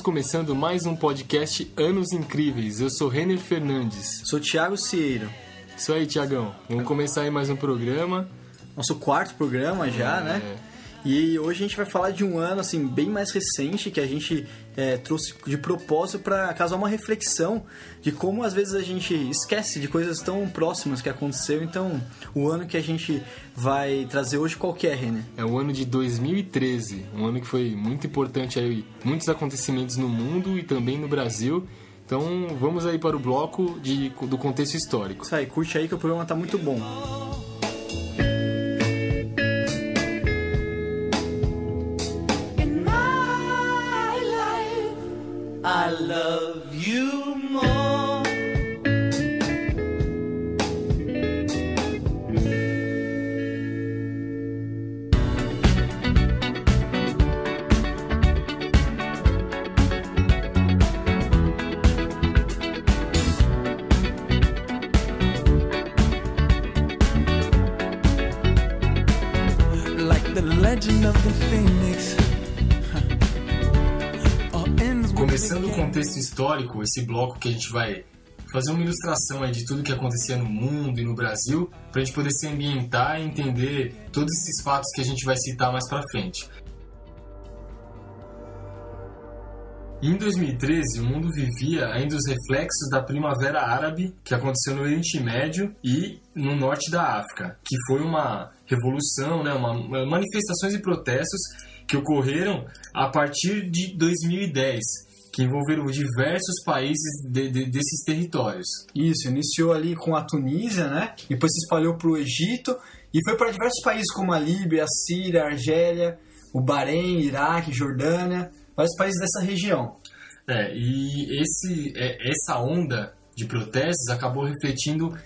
Estamos começando mais um podcast Anos Incríveis. Eu sou Renner Fernandes. Sou Thiago Cieiro. Isso aí, Tiagão. Vamos começar aí mais um programa. Nosso quarto programa já, É. né? E hoje a gente vai falar de um ano assim bem mais recente que a gente é, trouxe de propósito para causar uma reflexão de como às vezes a gente esquece de coisas tão próximas que aconteceu. Então, o ano que a gente vai trazer hoje qual que é, Renner? É o ano de 2013, um ano que foi muito importante aí, muitos acontecimentos no mundo e também no Brasil. Então, vamos aí para o bloco de, do contexto histórico. Isso aí, curte aí que o programa tá muito bom. I love you more. like the legend of the phoenix. Começando o contexto histórico, esse bloco que a gente vai fazer uma ilustração aí de tudo que acontecia no mundo e no Brasil, para a gente poder se ambientar e entender todos esses fatos que a gente vai citar mais para frente. Em 2013, o mundo vivia ainda os reflexos da Primavera Árabe que aconteceu no Oriente Médio e no norte da África, que foi uma revolução, né, uma- manifestações e protestos que ocorreram a partir de 2010, que envolveram diversos países de- de- desses territórios. Isso, iniciou ali com a Tunísia, né? Depois se espalhou para o Egito e foi para diversos países como a Líbia, a Síria, a Argélia, o Bahrein, Iraque, Jordânia, vários países dessa região. É, e esse, é, essa onda de protestos acabou refletindo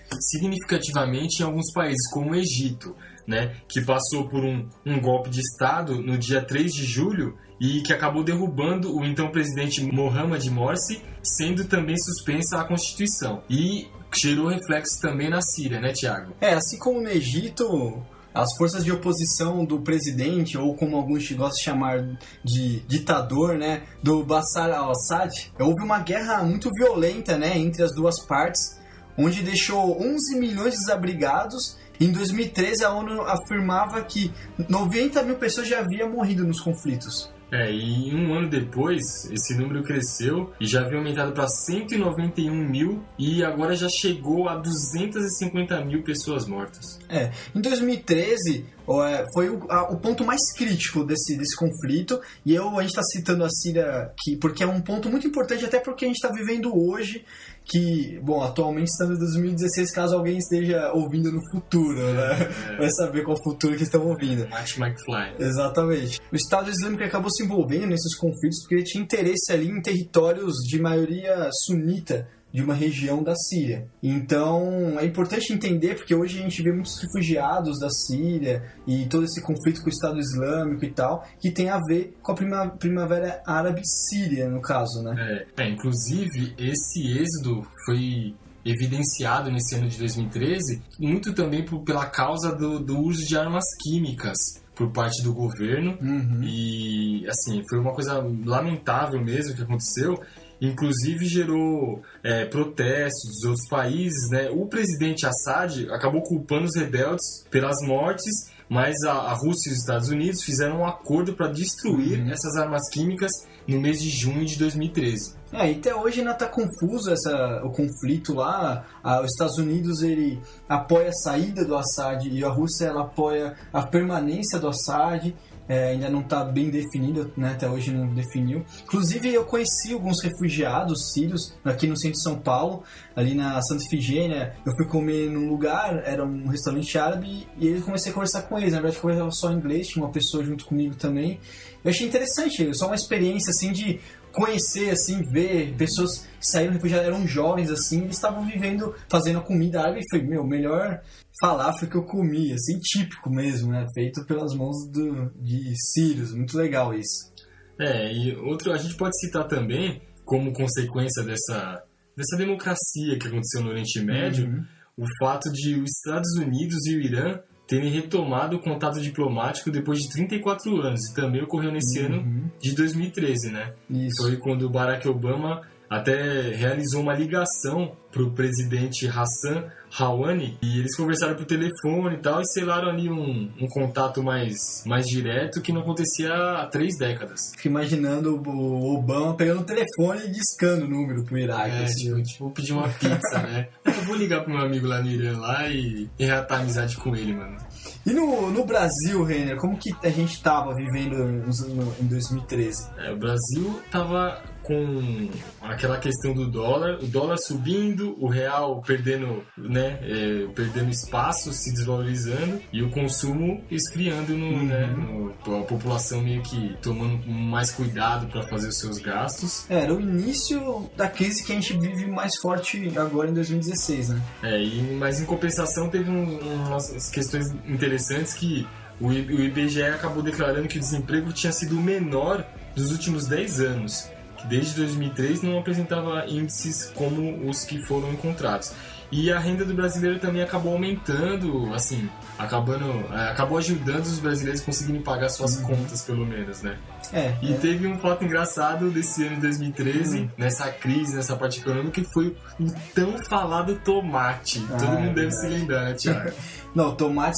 significativamente em alguns países, como o Egito, né, que passou por um, um golpe de Estado no dia 3 de julho e que acabou derrubando o então presidente Mohamed Morsi, sendo também suspensa a Constituição. E gerou reflexos também na Síria, né, Tiago? É, assim como no Egito, as forças de oposição do presidente, ou como alguns gostam de chamar de ditador, né, do Bashar al-Assad, houve uma guerra muito violenta, né, entre as duas partes, onde deixou 11 milhões de desabrigados. Em 2013, a ONU afirmava que 90 mil pessoas já haviam morrido nos conflitos. É, e um ano depois, esse número cresceu e já havia aumentado para 191 mil e agora já chegou a 250 mil pessoas mortas. É, em 2013 ó, é, foi o, a- o ponto mais crítico desse, desse conflito e eu, a gente está citando a Síria que, porque é um ponto muito importante até porque a gente está vivendo hoje que, bom, atualmente estamos em 2016 caso alguém esteja ouvindo no futuro, né? Vai saber qual futuro que estão ouvindo. Marty McFly. Exatamente. O Estado Islâmico acabou se envolvendo nesses conflitos porque ele tinha interesse ali em territórios de maioria sunita de uma região da Síria. Então, é importante entender porque hoje a gente vê muitos refugiados da Síria e todo esse conflito com o Estado Islâmico e tal, que tem a ver com a prima- Primavera Árabe Síria, no caso, né? É, é, inclusive, esse êxodo foi evidenciado nesse ano de 2013 muito também por- pela causa do, do uso de armas químicas por parte do governo Uhum. e assim foi uma coisa lamentável mesmo que aconteceu inclusive gerou é, protestos dos outros países né o presidente Assad acabou culpando os rebeldes pelas mortes mas a, a Rússia e os Estados Unidos fizeram um acordo para destruir essas armas químicas no mês de junho de 2013 É, e até hoje ainda tá confuso essa, o conflito lá. Ah, os Estados Unidos ele apoia a saída do Assad e a Rússia ela apoia a permanência do Assad. É, ainda não está bem definido, né? até hoje não definiu. Inclusive, eu conheci alguns refugiados sírios aqui no centro de São Paulo, ali na Santa Ifigênia. Eu fui comer num lugar, era um restaurante árabe, e eu comecei a conversar com eles. Na verdade, conversava só em inglês, tinha uma pessoa junto comigo também. Eu achei interessante, só uma experiência assim de conhecer, assim, ver pessoas que saíram refugiados, eram jovens, assim, eles estavam vivendo, fazendo a comida árabe, e foi, meu, melhor falafel que eu comi, assim, típico mesmo, né, feito pelas mãos do, de sírios, muito legal isso. É, e outro, a gente pode citar também, como consequência dessa, dessa democracia que aconteceu no Oriente Médio, Uhum. o fato de os Estados Unidos e o Irã terem retomado o contato diplomático depois de 34 anos. E também ocorreu nesse ano de 2013, né? Isso. Foi quando Barack Obama até realizou uma ligação para o presidente Hassan Rouhani e eles conversaram por telefone e tal e selaram ali um, um contato mais, mais direto que não acontecia há três décadas. Fico imaginando o Obama pegando o telefone e discando o número pro Iraque. É, assim. tipo, tipo, pedir uma pizza, né? Eu vou ligar pro meu amigo lá no Irã lá e, reatar amizade com ele, mano. E no, no Brasil, Renner, como que a gente tava vivendo nos- no- em 2013? É, o Brasil tava com aquela questão do dólar, o dólar subindo, o real perdendo, né, é, perdendo espaço, se desvalorizando e o consumo esfriando no, né, no- a população meio que tomando mais cuidado para fazer os seus gastos. É, Era o início da crise que a gente vive mais forte agora em 2016, né? É, e, mas em compensação teve um- umas questões interessantes que o IBGE acabou declarando que o desemprego tinha sido o menor dos últimos 10 anos, que desde 2003 não apresentava índices como os que foram encontrados. E a renda do brasileiro também acabou aumentando, assim, acabando, é, acabou ajudando os brasileiros a conseguirem pagar suas contas, pelo menos, né? É, E é. teve um fato engraçado desse ano de 2013, Hum. nessa crise, nessa parte econômica, que foi o tão falado tomate. Ah, Todo é mundo deve verdade. se lembrar, né, Thiago? Não, tomate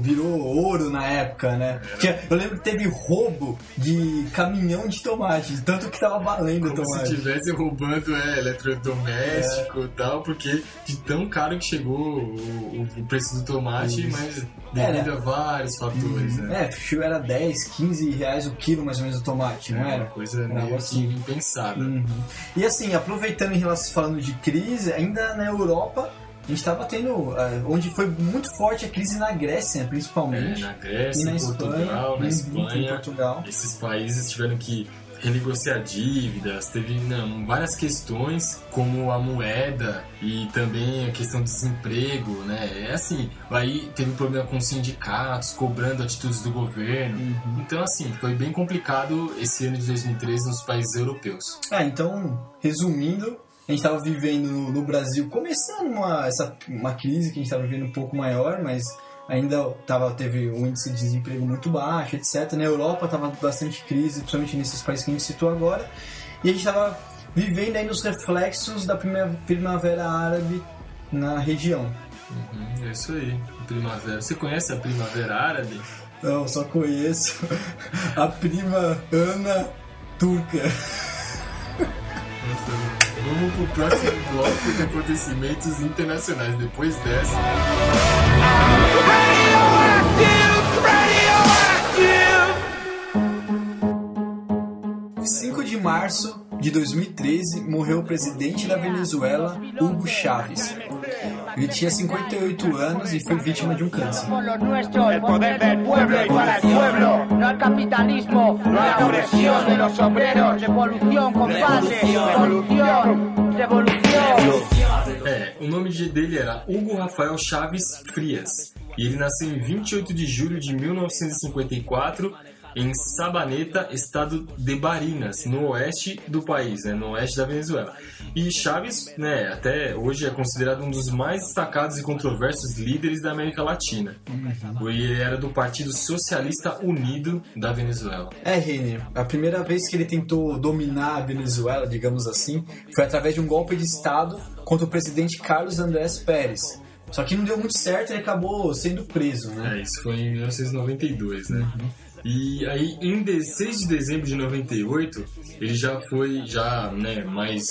virou ouro na época, né? Tinha- eu lembro que teve roubo de caminhão de tomate, tanto que tava valendo o Como se tomate. estivesse roubando é, eletrodoméstico e tal, porque de tão caro que chegou o, o preço do tomate, Isso. mas devido É, a vários fatores, né? É, fio era 10, 15 reais o quilo mais ou menos do tomate, não É era? uma coisa Era meio assim. impensável. Uhum. E assim, aproveitando em relação falando de crise, ainda na Europa a gente estava tendo, ah, onde foi muito forte a crise na Grécia, É, principalmente, na e Grécia, na em Espanha, Portugal, na uhum, em Espanha, Portugal. esses países tiveram que renegociar dívidas, teve não, várias questões como a moeda e também a questão do desemprego, né? É assim, aí teve problema com os sindicatos, cobrando atitudes do governo. Uhum. Então, assim, foi bem complicado esse ano de 2013 nos países europeus. É, então, resumindo, a gente estava vivendo no, no Brasil, começando uma, essa, uma crise que a gente estava vivendo um pouco maior, mas ainda tava, teve um índice de desemprego muito baixo, etc. Na Europa estava bastante crise, principalmente nesses países que a gente citou agora. E a gente estava vivendo aí nos reflexos da prima- primavera árabe na região. Uhum, é isso aí, primavera. Você conhece a primavera árabe? Não, só conheço a prima Ana Turca. Nossa, Vamos pro próximo bloco de acontecimentos internacionais. Depois dessa. 5 de março de 2013 morreu o presidente da Venezuela, Hugo Chávez. Ele tinha 58 anos e foi vítima de um câncer. El poder del pueblo y para pueblo, no al capitalismo, obreros, revolución, compadre, revolución, revolución. É, o nome de- dele era Hugo Rafael Chaves Frias. E ele nasceu em 28 de julho de 1954 em Sabaneta, estado de Barinas, no oeste do país, né, no oeste da Venezuela. E Chaves, né, até hoje é considerado um dos mais destacados e controversos líderes da América Latina. E ele era do Partido Socialista Unido da Venezuela. É, Renner, a primeira vez que ele tentou dominar a Venezuela, digamos assim, foi através de um golpe de Estado contra o presidente Carlos Andrés Pérez. Só que não deu muito certo e acabou sendo preso, né? É, isso foi em 1992, né? E aí, em de- 6 de dezembro de 98, ele já foi já, né, mais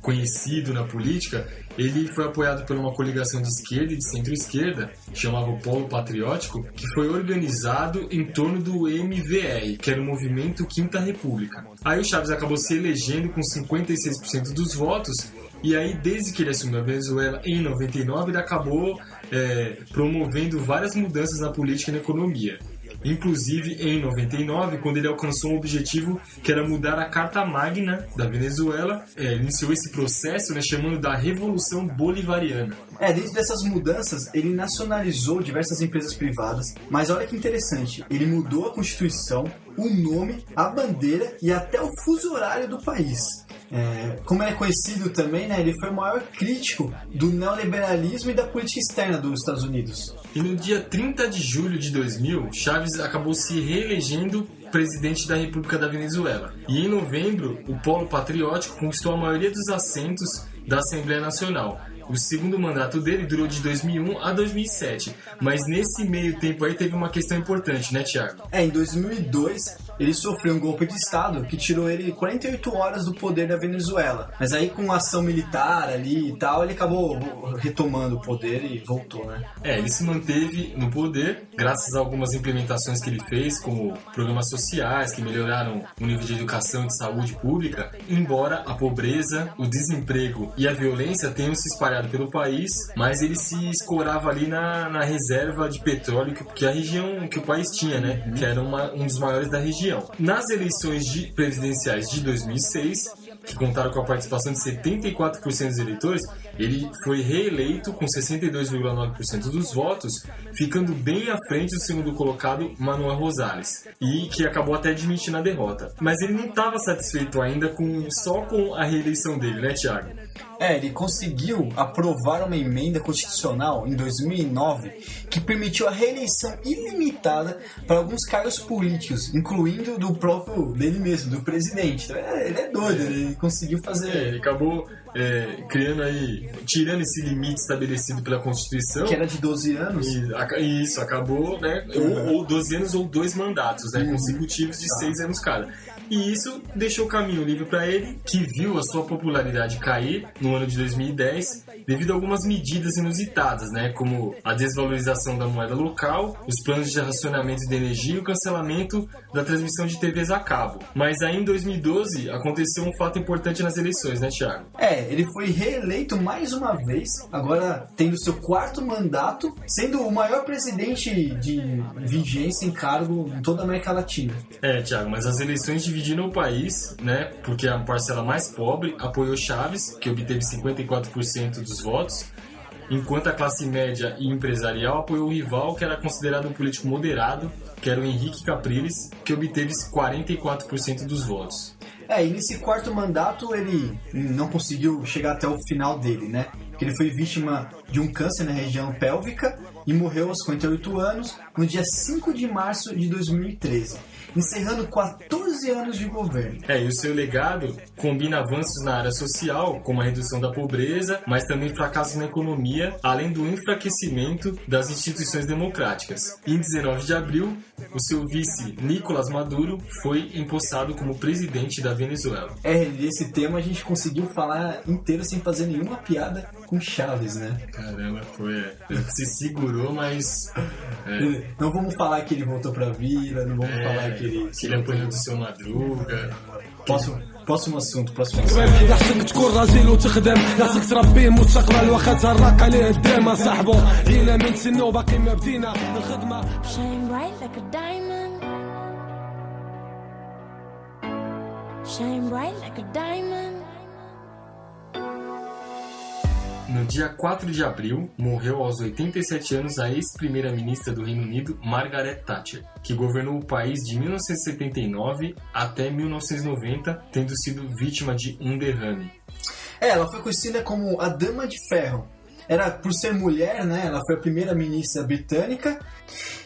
conhecido na política. Ele foi apoiado por uma coligação de esquerda e de centro-esquerda, que chamava o Polo Patriótico, que foi organizado em torno do MVR, que era o Movimento Quinta República. Aí o Chaves acabou se elegendo com 56% dos votos e aí, desde que ele assumiu a Venezuela em 99, ele acabou é, promovendo várias mudanças na política e na economia. Inclusive, em 99, quando ele alcançou um objetivo que era mudar a Carta Magna da Venezuela, é, iniciou esse processo né, chamando da Revolução Bolivariana. É, dentro dessas mudanças, ele nacionalizou diversas empresas privadas, mas olha que interessante, ele mudou a Constituição, o nome, a bandeira e até o fuso horário do país. É, como ele é conhecido também, né, ele foi o maior crítico do neoliberalismo e da política externa dos Estados Unidos. E no dia 30 de julho de 2000, Chaves acabou se reelegendo presidente da República da Venezuela. E em novembro, o Polo Patriótico conquistou a maioria dos assentos da Assembleia Nacional. O segundo mandato dele durou de 2001 a 2007, mas nesse meio tempo aí teve uma questão importante, né, Tiago? É, em 2002 ele sofreu um golpe de Estado que tirou ele 48 horas do poder da Venezuela. Mas aí com ação militar ali e tal, ele acabou retomando o poder e voltou, né? É, ele se manteve no poder graças a algumas implementações que ele fez, como programas sociais que melhoraram o nível de educação e de saúde pública, embora a pobreza, o desemprego e a violência tenham se espalhado pelo país, mas ele se escorava ali na, na reserva de petróleo que, que a região que o país tinha, né? Que era uma, um dos maiores da região. Nas eleições de presidenciais de 2006, que contaram com a participação de 74% dos eleitores, ele foi reeleito com 62,9% dos votos, ficando bem à frente do segundo colocado, Manuel Rosales, e que acabou até admitindo a derrota. Mas ele não estava satisfeito ainda com só com a reeleição dele, né, Thiago? É, ele conseguiu aprovar uma emenda constitucional em 2009 que permitiu a reeleição ilimitada para alguns cargos políticos, incluindo do próprio dele mesmo, do presidente. Então, é, ele é doido, ele conseguiu fazer. É, ele acabou é, criando aí, tirando esse limite estabelecido pela Constituição. Que era de 12 anos. E, aca- isso, acabou, né? Ou, ou 12 anos ou dois mandatos, né? Consecutivos de 6 anos cada. E isso deixou o caminho livre para ele, que viu a sua popularidade cair no ano de 2010 devido a algumas medidas inusitadas, né? Como a desvalorização da moeda local, os planos de racionamento de energia e o cancelamento da transmissão de TVs a cabo. Mas aí em 2012 aconteceu um fato importante nas eleições, né, Thiago? É, ele foi reeleito mais uma vez, agora tendo seu quarto mandato, sendo o maior presidente de vigência em cargo em toda a América Latina. É, Thiago, mas as eleições dividiram o país, né? Porque a parcela mais pobre apoiou Chaves, que obteve 54% dos votos, enquanto a classe média e empresarial apoiou o rival, que era considerado um político moderado, que era o Henrique Capriles, que obteve 44% dos votos. É, e nesse quarto mandato ele não conseguiu chegar até o final dele, né? Porque ele foi vítima de um câncer na região pélvica e morreu aos 58 anos no dia 5 de março de 2013, encerrando 14 anos de governo. É, e o seu legado combina avanços na área social, como a redução da pobreza, mas também fracassos na economia, além do enfraquecimento das instituições democráticas. Em 19 de abril, o seu vice, Nicolás Maduro, foi empossado como presidente da Venezuela. É, esse tema a gente conseguiu falar inteiro sem fazer nenhuma piada com Chaves, né? Caramba, foi. é, Se segurou, mas. É, Não vamos falar que ele voltou pra vila, não vamos falar é, que ele. que ele apanhou do seu madruga. Próximo, próximo assunto, próximo assunto. يحسنك تكون راجل وتخدم خاصك تربيه مستقبل واخا تهرق عليه الدم صاحبو جينا من سنو باقي ما بدينا الخدمه Shine bright like a diamond. Shine bright like a diamond. No dia 4 de abril, morreu aos 87 anos a ex-primeira-ministra do Reino Unido, Margaret Thatcher, que governou o país de 1979 até 1990, tendo sido vítima de um derrame. É, ela foi conhecida como a Dama de Ferro. Era por ser mulher, né? Ela foi a primeira ministra britânica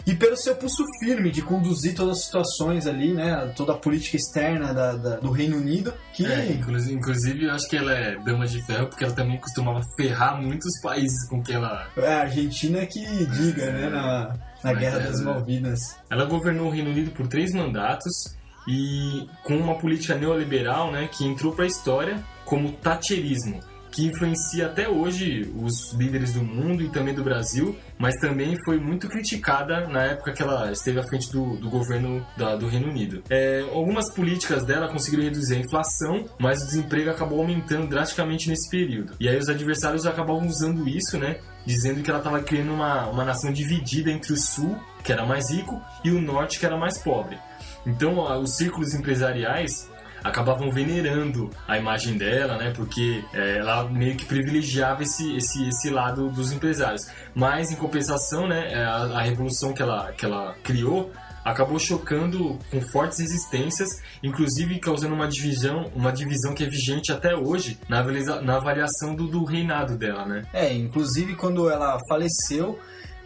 e pelo seu pulso firme de conduzir todas as situações ali, né? Toda a política externa da- da- do Reino Unido, que É, inclusive, inclusive, eu acho que ela é dama de ferro porque ela também costumava ferrar muitos países com que ela é a Argentina que diga, né? Na, na Guerra guerra, das? Malvinas. Ela governou o Reino Unido por três mandatos e com uma política neoliberal né, que entrou para a história como Thatcherismo, que influencia até hoje os líderes do mundo e também do Brasil, mas também foi muito criticada na época que ela esteve à frente do, do governo da- do Reino Unido. É, algumas políticas dela conseguiram reduzir a inflação, mas o desemprego acabou aumentando drasticamente nesse período. E aí os adversários acabavam usando isso, né? Dizendo que ela estava criando uma, uma nação dividida entre o sul, que era mais rico, e o norte, que era mais pobre. Então, os círculos empresariais acabavam venerando a imagem dela, né? Porque é, ela meio que privilegiava esse, esse, esse lado dos empresários. Mas, em compensação, né? é, A, a revolução que ela, que ela criou acabou chocando com fortes resistências, inclusive causando uma divisão, uma divisão que é vigente até hoje na, avalia- na avaliação do, do reinado dela, né? É, inclusive quando ela faleceu,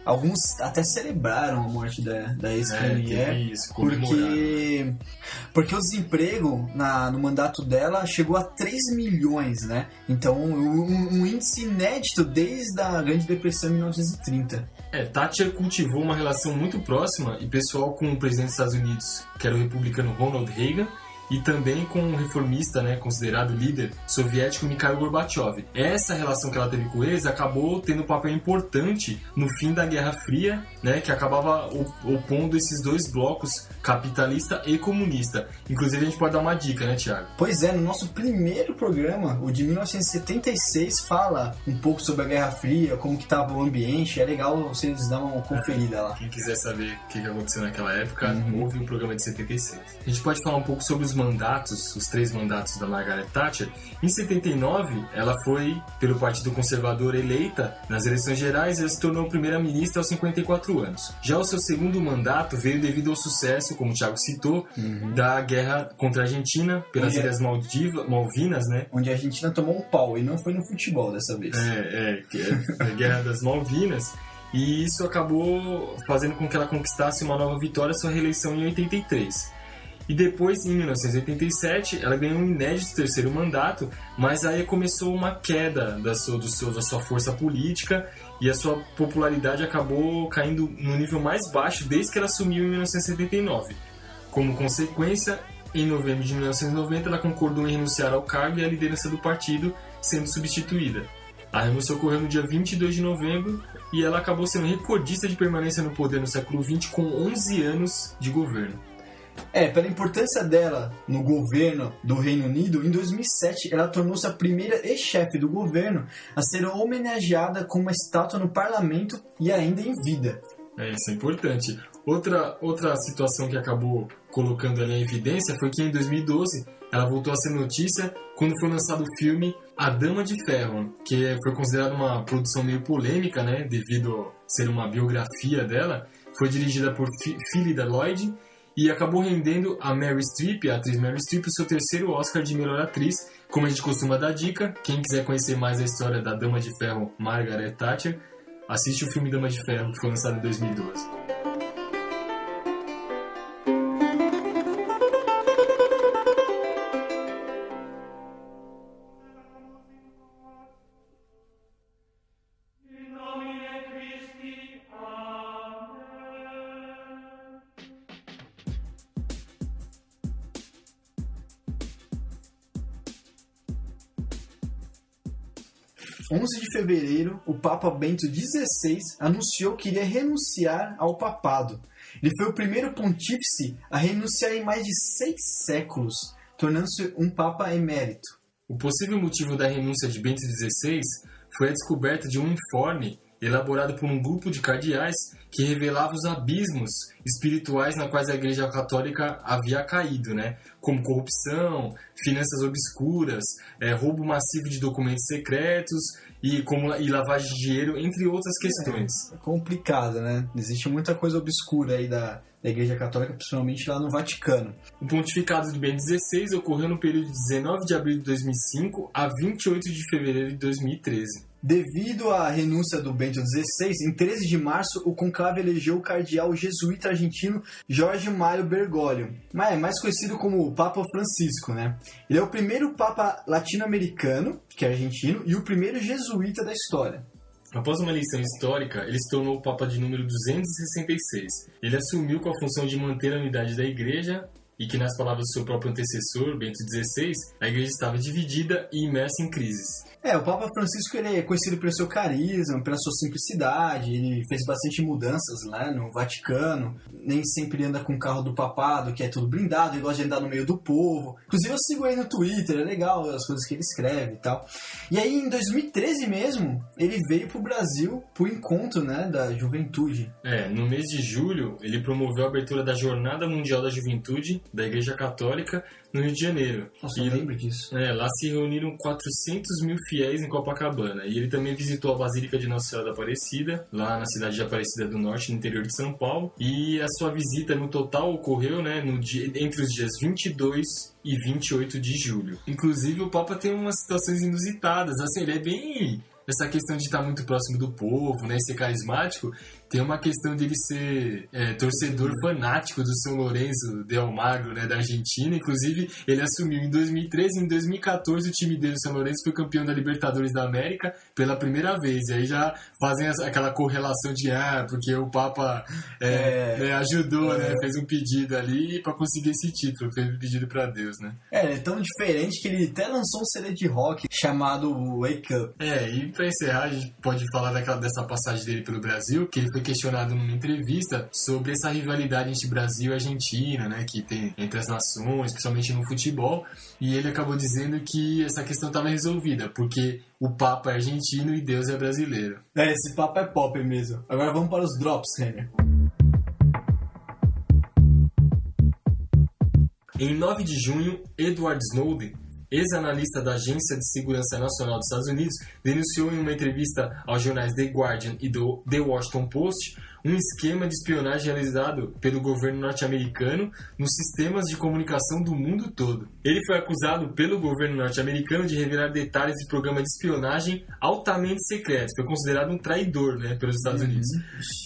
alguns até celebraram a morte da, da É, ex-premier. teve isso. Porque, porque o desemprego na, no mandato dela chegou a 3 milhões, né? Então, um, um índice inédito desde a Grande Depressão em 1930. É, Thatcher cultivou uma relação muito próxima e pessoal com o presidente dos Estados Unidos, que era o republicano Ronald Reagan, e também com o reformista, né, considerado líder soviético Mikhail Gorbachev. Essa relação que ela teve com eles acabou tendo um papel importante no fim da Guerra Fria, né, que acabava opondo esses dois blocos, capitalista e comunista. Inclusive a gente pode dar uma dica, né, Thiago? Pois é, no nosso primeiro programa, o de 1976, fala um pouco sobre a Guerra Fria, como que estava o ambiente. É legal vocês dar uma conferida lá. Quem quiser saber o que aconteceu naquela época, Uhum. houve o programa de 76. A gente pode falar um pouco sobre os mandatos, os três mandatos da Margaret Thatcher. Em 79, ela foi, pelo Partido Conservador, eleita nas eleições gerais e se tornou primeira-ministra aos 54 anos. Já o seu segundo mandato veio devido ao sucesso, como o Thiago citou, da guerra contra a Argentina pelas Uhum. Olha. Ilhas Maldiva, Malvinas, né? Onde a Argentina tomou um pau e não foi no futebol dessa vez. É, é, é a Guerra das Malvinas. E isso acabou fazendo com que ela conquistasse uma nova vitória sua reeleição em 83. E depois, em 1987, ela ganhou um inédito terceiro mandato, mas aí começou uma queda da sua, do seu, da sua força política e a sua popularidade acabou caindo no nível mais baixo desde que ela assumiu em 1979. Como consequência, em novembro de 1990, ela concordou em renunciar ao cargo e à liderança do partido, sendo substituída. A renúncia ocorreu no dia 22 de novembro e ela acabou sendo recordista de permanência no poder no século XX com 11 anos de governo. É, pela importância dela no governo do Reino Unido, em 2007 ela tornou-se a primeira ex-chefe do governo a ser homenageada com uma estátua no parlamento e ainda em vida. É, isso é importante. Outra, outra situação que acabou colocando ela em evidência foi que em 2012 ela voltou a ser notícia quando foi lançado o filme A Dama de Ferro, que foi considerado uma produção meio polêmica, né, devido a ser uma biografia dela. Foi dirigida por Phi- Philida Lloyd e acabou rendendo a Mary Streep, a atriz Mary Streep, o seu terceiro Oscar de melhor atriz. Como a gente costuma dar dica, quem quiser conhecer mais a história da Dama de Ferro, Margaret Thatcher, assiste o filme Dama de Ferro, que foi lançado em 2012. 11 de fevereiro, o Papa Bento XVI anunciou que iria renunciar ao papado. Ele foi o primeiro pontífice a renunciar em mais de seis séculos, tornando-se um Papa emérito. O possível motivo da renúncia de Bento XVI foi a descoberta de um informe elaborado por um grupo de cardeais que revelava os abismos espirituais na quais a Igreja Católica havia caído, né? Como corrupção, finanças obscuras, eh, roubo massivo de documentos secretos e, como, e lavagem de dinheiro, entre outras questões. É complicado, né? Existe muita coisa obscura aí da, da Igreja Católica, principalmente lá no Vaticano. O pontificado de Bento XVI ocorreu no período de 19 de abril de 2005 a 28 de fevereiro de 2013. Devido à renúncia do Bento XVI, em 13 de março, o conclave elegeu o cardeal jesuíta argentino Jorge Mário Bergoglio, é mais conhecido como o Papa Francisco, né? Ele é o primeiro Papa latino-americano, que é argentino, e o primeiro jesuíta da história. Após uma eleição histórica, ele se tornou o Papa de número 266. Ele assumiu com a função de manter a unidade da Igreja e que, nas palavras do seu próprio antecessor, Bento XVI, a Igreja estava dividida e imersa em crises. É, o Papa Francisco ele é conhecido pelo seu carisma, pela sua simplicidade, ele fez bastante mudanças lá no Vaticano, nem sempre anda com o carro do papado, que é tudo blindado, ele gosta de andar no meio do povo. Inclusive eu sigo ele no Twitter, é legal as coisas que ele escreve e tal. E aí em 2013 mesmo, ele veio pro Brasil pro encontro, né, da juventude. É, no mês de julho, ele promoveu a abertura da Jornada Mundial da Juventude da Igreja Católica no Rio de Janeiro. Nossa, E- eu lembro disso. é, lá se reuniram 400 mil fiéis em Copacabana. E ele também visitou a Basílica de Nossa Senhora da Aparecida, lá na cidade de Aparecida do Norte, no interior de São Paulo. E a sua visita no total ocorreu né, no dia- entre os dias 22 e 28 de julho. Inclusive, o Papa tem umas situações inusitadas. Assim, ele é bem. Essa questão de estar muito próximo do povo, né, ser carismático, tem uma questão dele ser é, torcedor fanático do São Lourenço de Almagro, né, da Argentina. Inclusive, ele assumiu em 2013 e em 2014 o time dele, o São Lourenço, foi campeão da Libertadores da América pela primeira vez. E aí já fazem aquela correlação de, ah, porque o Papa é, É. né, ajudou, né, fez um pedido ali para conseguir esse título, fez um pedido para Deus, né. É, ele é tão diferente que ele até lançou um CD de rock chamado Wake Up. É, e pra encerrar, a gente pode falar daquela, dessa passagem dele pelo Brasil, que ele foi questionado numa entrevista sobre essa rivalidade entre Brasil e Argentina, né, que tem entre as nações, principalmente no futebol, e ele acabou dizendo que essa questão estava resolvida, porque o Papa é argentino e Deus é brasileiro. É, esse papo é pop mesmo. Agora vamos para os drops, Renner. Em 9 de junho, Edward Snowden, ex-analista da Agência de Segurança Nacional dos Estados Unidos, denunciou em uma entrevista aos jornais The Guardian e The Washington Post um esquema de espionagem realizado pelo governo norte-americano nos sistemas de comunicação do mundo todo. Ele foi acusado pelo governo norte-americano de revelar detalhes de programa de espionagem altamente secreto. Foi considerado um traidor né, pelos Estados Unidos.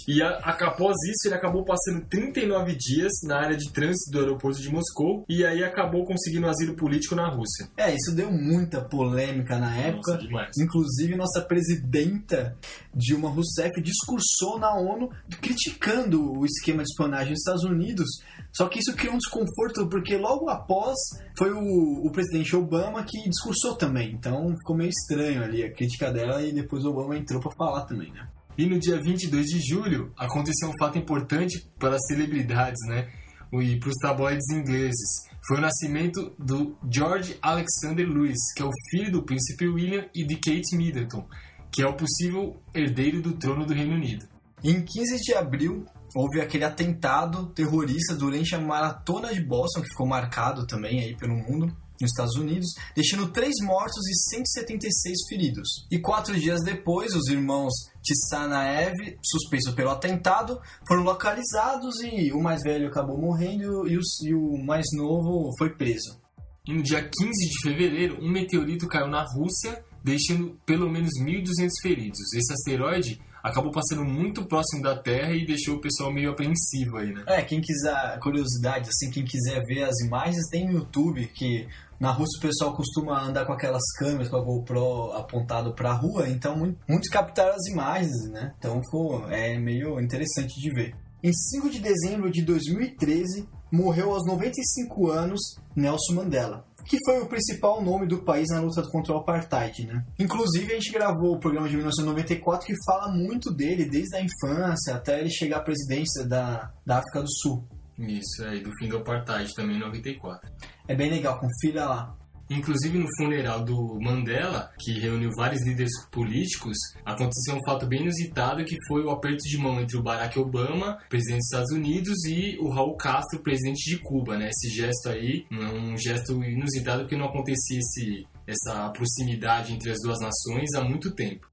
E a- a- após isso, ele acabou passando 39 dias na área de trânsito do aeroporto de Moscou e aí acabou conseguindo asilo político na Rússia. É, isso deu muita polêmica na época. Nossa. Inclusive, nossa presidenta Dilma Rousseff discursou na ONU criticando o esquema de espionagem dos Estados Unidos. Só que isso criou um desconforto, porque logo após foi o, o presidente Obama que discursou também. Então ficou meio estranho ali a crítica dela e depois o Obama entrou pra falar também, né? E no dia 22 de julho aconteceu um fato importante para as celebridades, né? E para os tabloides ingleses. Foi o nascimento do George Alexander Lewis, que é o filho do príncipe William e de Kate Middleton, que é o possível herdeiro do trono do Reino Unido. Em 15 de abril, houve aquele atentado terrorista durante a maratona de Boston, que ficou marcado também aí pelo mundo, nos Estados Unidos, deixando três mortos e 176 feridos. E quatro dias depois, os irmãos Tsanaev, suspeitos pelo atentado, foram localizados e o mais velho acabou morrendo e o, e o mais novo foi preso. E no dia 15 de fevereiro, um meteorito caiu na Rússia, deixando pelo menos 1.200 feridos. Esse asteroide acabou passando muito próximo da Terra e deixou o pessoal meio apreensivo aí, né? É, quem quiser, curiosidade, assim, quem quiser ver as imagens, tem no YouTube, que na Rússia o pessoal costuma andar com aquelas câmeras, com a GoPro apontado pra rua, então mu- muitos captaram as imagens, né? Então ficou, é meio interessante de ver. Em 5 de dezembro de 2013, morreu aos 95 anos Nelson Mandela, que foi o principal nome do país na luta contra o apartheid, né? Inclusive a gente gravou o programa de 1994 que fala muito dele desde a infância até ele chegar à presidência da, da África do Sul. Isso, aí, do fim do apartheid também em 94. É bem legal, confira lá. Inclusive no funeral do Mandela, que reuniu vários líderes políticos, aconteceu um fato bem inusitado que foi o aperto de mão entre o Barack Obama, presidente dos Estados Unidos, e o Raul Castro, presidente de Cuba, né? Esse gesto aí é um gesto inusitado porque não acontecia esse, essa proximidade entre as duas nações há muito tempo.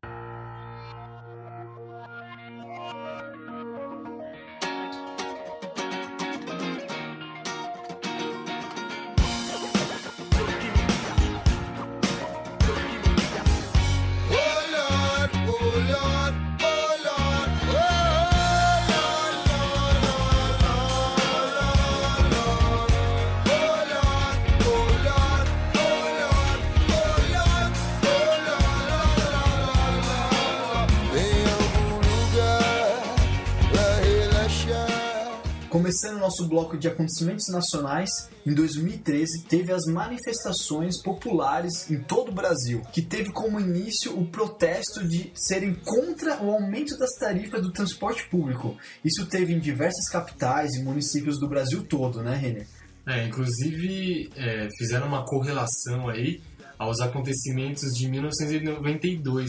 Bloco de acontecimentos nacionais, em 2013 teve as manifestações populares em todo o Brasil, que teve como início o protesto de serem contra o aumento das tarifas do transporte público. Isso teve em diversas capitais e municípios do Brasil todo, né, Renner? É, inclusive é, fizeram uma correlação aí aos acontecimentos de 1992,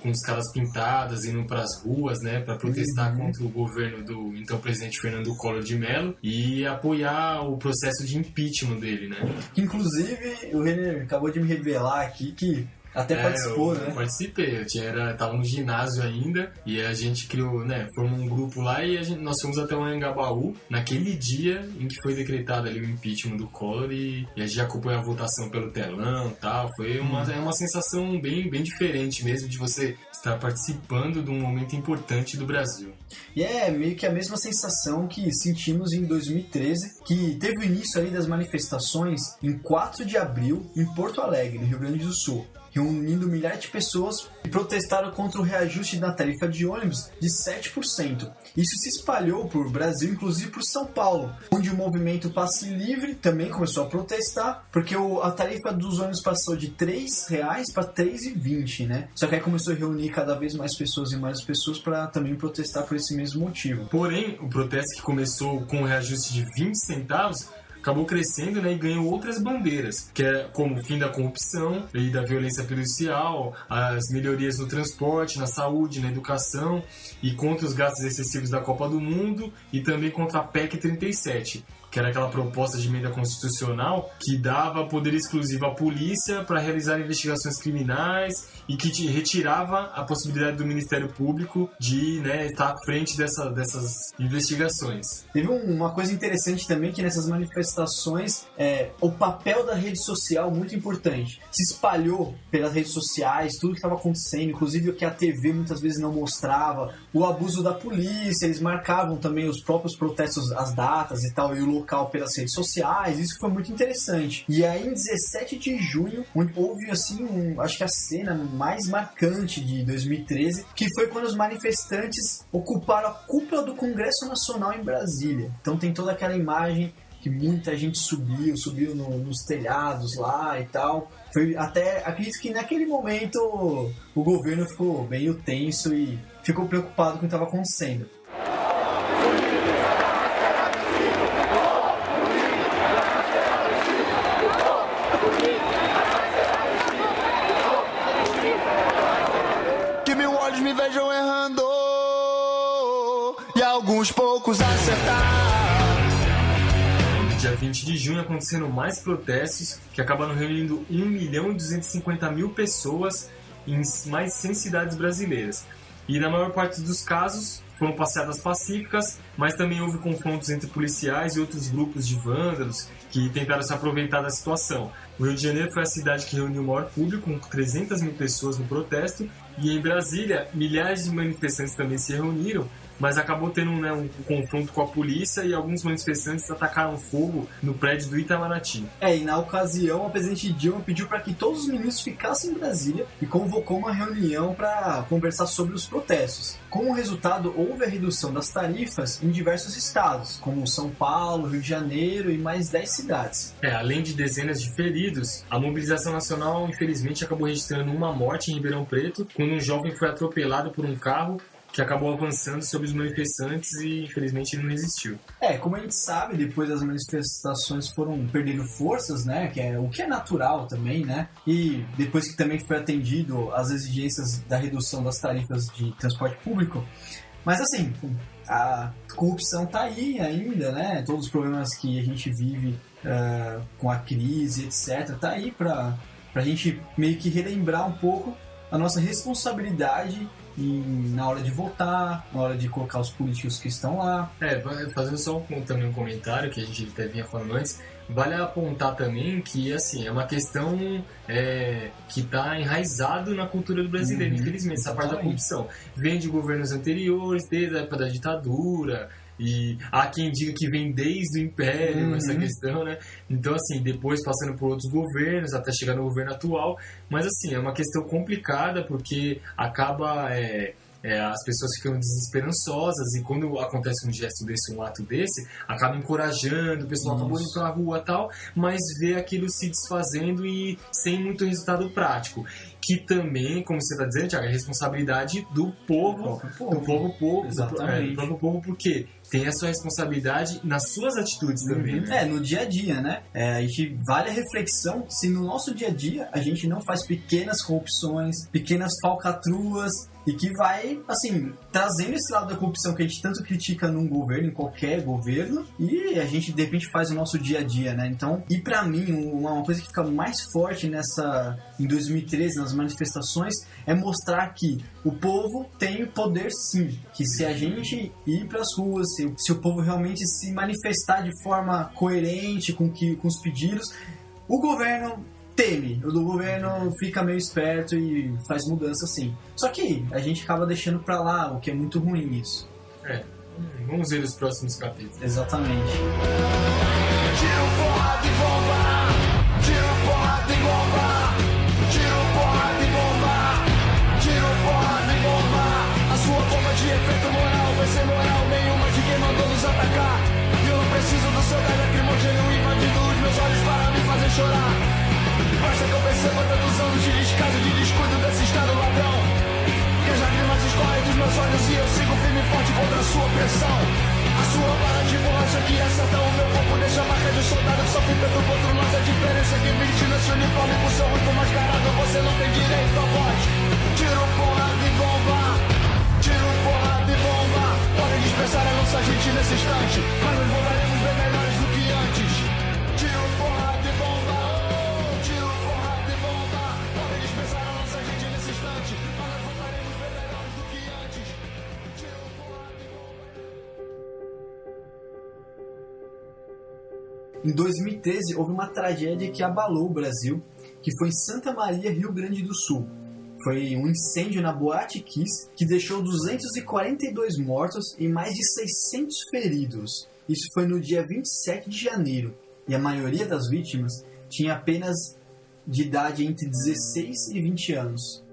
com escalas pintadas, indo para as ruas, né, para protestar Uhum. contra o governo do então presidente Fernando Collor de Mello e apoiar o processo de impeachment dele, né? Inclusive, o Renner acabou de me revelar aqui que até É, participou, eu, né? eu participei, eu tinha, era, tava no ginásio ainda e a gente criou, né, formou um grupo lá e gente, nós fomos até o Anhangabaú naquele dia em que foi decretado ali o impeachment do Collor e, e a gente acompanhou a votação pelo telão e tal. Foi uma, Uhum. é uma sensação bem, bem diferente mesmo de você estar participando de um momento importante do Brasil. E é meio que a mesma sensação que sentimos em 2013, que teve o início ali das manifestações em 4 de abril em Porto Alegre, no Rio Grande do Sul, reunindo milhares de pessoas e protestaram contra o reajuste da tarifa de ônibus de 7%. Isso se espalhou por Brasil, inclusive por São Paulo, onde o movimento Passe Livre também começou a protestar, porque a tarifa dos ônibus passou de R$ 3,00 para R$ 3,20, né? Só que aí começou a reunir cada vez mais pessoas e mais pessoas para também protestar por esse mesmo motivo. Porém, o protesto que começou com o reajuste de 20 centavos acabou crescendo né, e ganhou outras bandeiras, que é como o fim da corrupção e da violência policial, as melhorias no transporte, na saúde, na educação e contra os gastos excessivos da Copa do Mundo e também contra a PEC 37. Que era aquela proposta de emenda constitucional que dava poder exclusivo à polícia para realizar investigações criminais e que retirava a possibilidade do Ministério Público de né, estar à frente dessa, dessas investigações. Teve um- uma coisa interessante também que nessas manifestações é o papel da rede social muito importante. Se espalhou pelas redes sociais tudo que estava acontecendo, inclusive o que a TV muitas vezes não mostrava, o abuso da polícia, eles marcavam também os próprios protestos, as datas e tal, e o local pelas redes sociais. Isso foi muito interessante. E aí em 17 de junho, houve assim, um- acho que a cena mais marcante de 2013, que foi quando os manifestantes ocuparam a cúpula do Congresso Nacional em Brasília. Então tem toda aquela imagem que muita gente subiu, subiu no- nos telhados lá e tal. Foi até, acredito que naquele momento o governo ficou meio tenso e ficou preocupado com o que estava acontecendo. Alguns poucos acertar. Dia 20 de junho aconteceram mais protestos que acabaram reunindo 1 milhão e 250 mil pessoas em mais 100 cidades brasileiras. E na maior parte dos casos foram passeadas pacíficas, mas também houve confrontos entre policiais e outros grupos de vândalos que tentaram se aproveitar da situação. O Rio de Janeiro foi a cidade que reuniu o maior público, com 300 mil pessoas no protesto, e em Brasília, milhares de manifestantes também se reuniram, mas acabou tendo né, um confronto com a polícia e alguns manifestantes atacaram fogo no prédio do Itamaraty. É, e na ocasião a presidente Dilma pediu para que todos os ministros ficassem em Brasília e convocou uma reunião para conversar sobre os protestos. Como resultado, houve a redução das tarifas em diversos estados, como São Paulo, Rio de Janeiro e mais 10 cidades. É, além de dezenas de feridos, a mobilização nacional infelizmente acabou registrando uma morte em Ribeirão Preto, quando um jovem foi atropelado por um carro que acabou avançando sobre os manifestantes e infelizmente ele não resistiu. É, como a gente sabe, depois as manifestações foram perdendo forças, né? Que é o que é natural também, né? E depois que também foi atendido as exigências da redução das tarifas de transporte público. Mas assim, a corrupção tá aí ainda, né? Todos os problemas que a gente vive ah, com a crise, etc., tá aí para a gente meio que relembrar um pouco a nossa responsabilidade em- na hora de votar, na hora de colocar os políticos que estão lá. É, fazendo só um, também um comentário que a gente até vinha falando antes, vale apontar também que assim é uma questão é, que está enraizado na cultura do brasileiro, Uhum, infelizmente, essa parte da corrupção. Vem de governos anteriores, desde a época da ditadura, e há quem diga que vem desde o Império Uhum. essa questão, né? Então, assim, depois passando por outros governos, até chegar no governo atual, mas assim, é uma questão complicada porque acaba. é, é, as pessoas ficam desesperançosas e quando acontece um gesto desse, um ato desse, acaba encorajando, o pessoal acabou indo pra rua e tal, mas vê aquilo se desfazendo e sem muito resultado prático. Que também, como você está dizendo, Thiago, é responsabilidade do povo, povo. do povo, povo do, Exatamente. é, do próprio povo, porque tem a sua responsabilidade nas suas atitudes também, né? É, no dia a dia, né? É, a gente vale a reflexão se no nosso dia a dia a gente não faz pequenas corrupções, pequenas falcatruas e que vai, assim, trazendo esse lado da corrupção que a gente tanto critica num governo, em qualquer governo, e a gente de repente faz o nosso dia a dia, né? Então, e pra mim, uma, coisa que fica mais forte nessa, em 2013, nas manifestações, é mostrar que o povo tem poder sim, que se a gente ir pras ruas, se, se o povo realmente se manifestar de forma coerente com, que, com os pedidos, o governo teme, o do governo fica meio esperto e faz mudança sim. Só que a gente acaba deixando pra lá, o que é muito ruim isso. É. Vamos ver os próximos capítulos. Exatamente. Tiro, porrada e bomba. Tiro, porrada e bomba. Tiro, porrada e bomba. Tiro, porrada e bomba. A sua bomba de efeito moral vai ser moral nenhuma de quem mandou nos atacar. E eu não preciso do seu gás lacrimogêneo invadindo os meus olhos para me fazer chorar. Perceba tantos anos de descaso de descuido desse estado ladrão. Que as lágrimas escorrem dos meus olhos e eu sigo firme e forte contra a sua pressão. A sua bala de borracha que acerta o meu corpo deixa a marca de soldado que sofre tanto contra nós. A diferença é que viste nesse uniforme com seu rosto mascarado, você não tem direito a voz. Tiro, porrada e bomba. Tiro, porrada e bomba. Podem dispensar a nossa gente nesse instante, mas nós voltaremos bem melhores Em 2013, houve uma tragédia que abalou o Brasil, que foi em Santa Maria, Rio Grande do Sul. Foi um incêndio na Boate Kiss que deixou 242 mortos e mais de 600 feridos. Isso foi no dia 27 de janeiro. E a maioria das vítimas tinha apenas de idade entre 16 e 20 anos.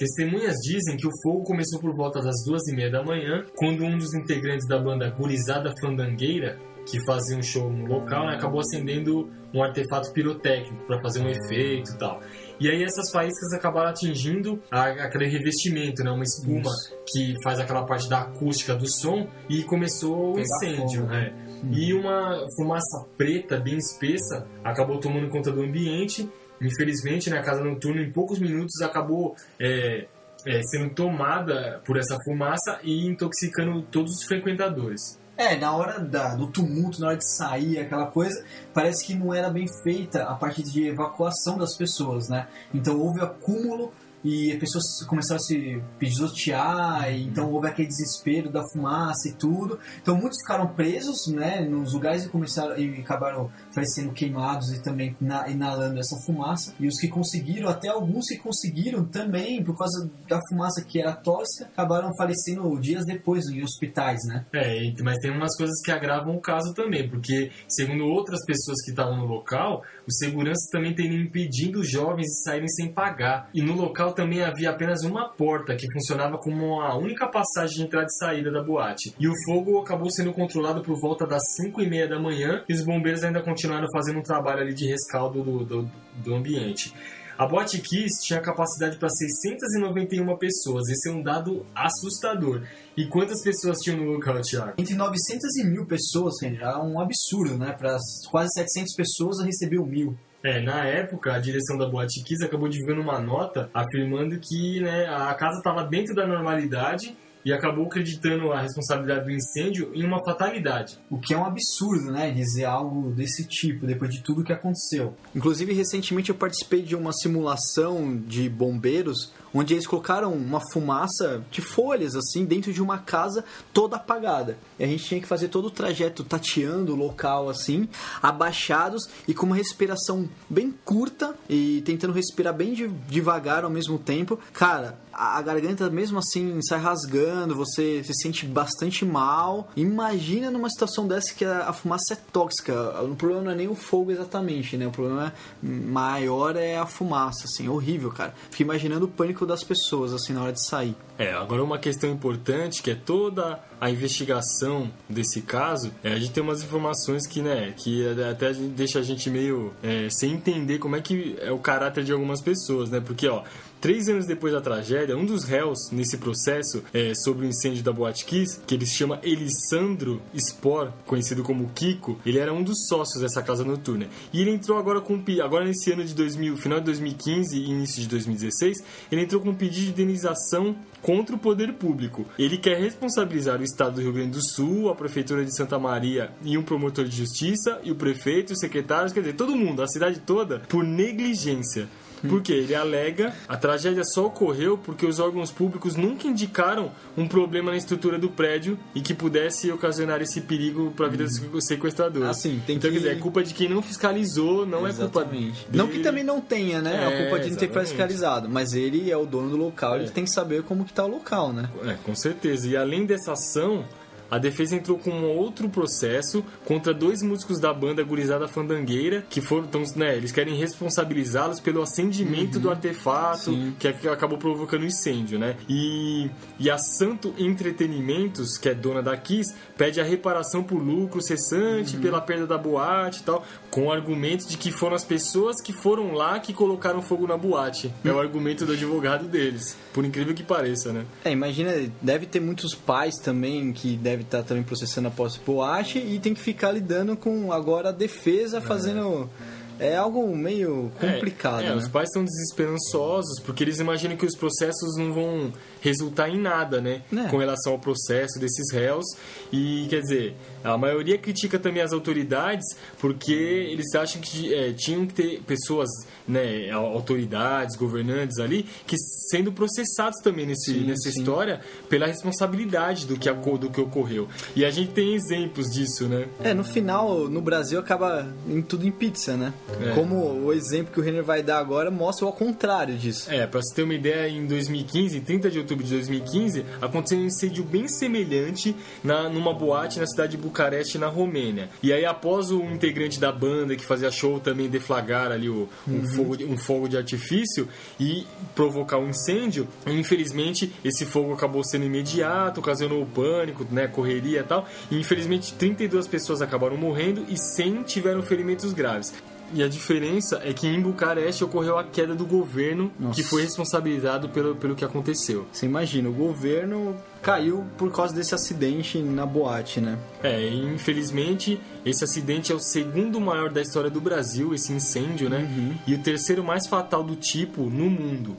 Testemunhas dizem que o fogo começou por volta das duas e meia da manhã, quando um dos integrantes da banda Gurizada Fandangueira, que fazia um show no local, né, acabou acendendo um artefato pirotécnico para fazer um efeito e tal. E aí essas faíscas acabaram atingindo a- aquele revestimento, né, uma espuma que faz aquela parte da acústica do som e começou o incêndio. fogo. né? E uma fumaça preta bem espessa acabou tomando conta do ambiente. Infelizmente, na casa noturna, em poucos minutos, acabou é, é, sendo tomada por essa fumaça e intoxicando todos os frequentadores. É, na hora da- do tumulto, na hora de sair, aquela coisa, parece que não era bem feita a parte de evacuação das pessoas, né? Então houve acúmulo e as pessoas começaram a se pisotear, e então houve aquele desespero da fumaça e tudo. Então muitos ficaram presos, né, nos lugares e começaram e acabaram falecendo queimados e também na- inalando essa fumaça. E os que conseguiram, até alguns que conseguiram também, por causa da fumaça que era tóxica, acabaram falecendo dias depois em hospitais, né? É, mas tem umas coisas que agravam o caso também, porque, segundo outras pessoas que estavam no local, os seguranças também teriam impedindo os jovens de saírem sem pagar. E no local também havia apenas uma porta que funcionava como a única passagem de entrada e saída da boate. E o fogo acabou sendo controlado por volta das 5 e meia da manhã e os bombeiros ainda continuaram fazendo um trabalho ali de rescaldo do, do, do ambiente. A Boate Kiss tinha capacidade para 691 pessoas. Esse é um dado assustador. E quantas pessoas tinham no local, Thiago? Entre 900 e mil pessoas, é um absurdo, né? Para quase 700 pessoas recebeu mil. É, na época, a direção da Boate Kiss acabou divulgando uma nota afirmando que né, a casa estava dentro da normalidade e acabou acreditando a responsabilidade do incêndio em uma fatalidade. O que é um absurdo, né? Dizer algo desse tipo, depois de tudo que aconteceu. Inclusive, recentemente eu participei de uma simulação de bombeiros, onde eles colocaram uma fumaça de folhas, assim, dentro de uma casa toda apagada. E a gente tinha que fazer todo o trajeto tateando o local, assim, abaixados e com uma respiração bem curta e tentando respirar bem de- devagar ao mesmo tempo. Cara, a garganta mesmo assim sai rasgando, você se sente bastante mal. Imagina numa situação dessa que a, a fumaça é tóxica. O problema não é nem o fogo exatamente, né? O problema maior é a fumaça, assim, horrível, cara. Fico imaginando o pânico das pessoas, assim, na hora de sair. É, agora uma questão importante que é toda a investigação desse caso, é, a gente tem umas informações que, né, que até a gente- deixa a gente meio é, sem entender como é que é o caráter de algumas pessoas, né? Porque, ó, Três anos depois da tragédia, um dos réus nesse processo é, sobre o incêndio da Boate Kiss, que ele se chama Elisandro Spor, conhecido como Kiko, ele era um dos sócios dessa casa noturna. E ele entrou agora com agora nesse ano de 2000, final de 2015 e início de 2016, ele entrou com um pedido de indenização contra o poder público. Ele quer responsabilizar o estado do Rio Grande do Sul, a prefeitura de Santa Maria e um promotor de justiça e o prefeito, os secretários, quer dizer, todo mundo, a cidade toda, por negligência. Porque ele alega a tragédia só ocorreu porque os órgãos públicos nunca indicaram um problema na estrutura do prédio e que pudesse ocasionar esse perigo para a vida dos sequestradores. Assim, tem então, que- quer dizer, é culpa de quem não fiscalizou, não é culpa Exatamente. dele. Não que também não tenha, né? É, a culpa de não ter exatamente. fiscalizado. Mas ele é o dono do local, ele É. tem que saber como que tá o local, né? É, com certeza. E além dessa ação, a defesa entrou com um outro processo contra dois músicos da banda Gurizada Fandangueira, que foram, então, né, eles querem responsabilizá-los pelo acendimento do artefato Sim. que, acabou provocando o incêndio, né? E, e a Santo Entretenimentos, que é dona da Kiss, pede a reparação por lucro cessante pela perda da boate e tal, com o argumento de que foram as pessoas que foram lá que colocaram fogo na boate. É o argumento do advogado deles, por incrível que pareça, né? É, imagina, deve ter muitos pais também que devem estar também processando após boate e tem que ficar lidando com agora a defesa fazendo. É algo meio complicado, É, é, né? Os pais estão desesperançosos porque eles imaginam que os processos não vão resultar em nada, né? É. Com relação ao processo desses réus. E, quer dizer, a maioria critica também as autoridades porque eles acham que é, tinham que ter pessoas, né, autoridades, governantes ali, que sendo processados também nesse, Sim, nessa sim. história pela responsabilidade do que, do que ocorreu. E a gente tem exemplos disso, né? É, no final, no Brasil acaba em tudo em pizza, né? É. Como o exemplo que o Renner vai dar agora mostra o contrário disso. É, pra você ter uma ideia, em 2015, em 30 de outubro de 2015, aconteceu um incêndio bem semelhante na, numa boate na cidade de Bucareste, na Romênia. E aí, após o integrante da banda que fazia show também deflagrar ali o, um, fogo, de- um fogo de artifício e provocar um incêndio, infelizmente esse fogo acabou sendo imediato, ocasionou pânico, né, correria e tal. E infelizmente 32 pessoas acabaram morrendo e 100 tiveram ferimentos graves. E a diferença é que em Bucareste ocorreu a queda do governo, Nossa. que foi responsabilizado pelo, pelo que aconteceu. Você imagina, o governo caiu por causa desse acidente na boate, né? É, infelizmente, esse acidente é o segundo maior da história do Brasil, esse incêndio, né? E o terceiro mais fatal do tipo no mundo.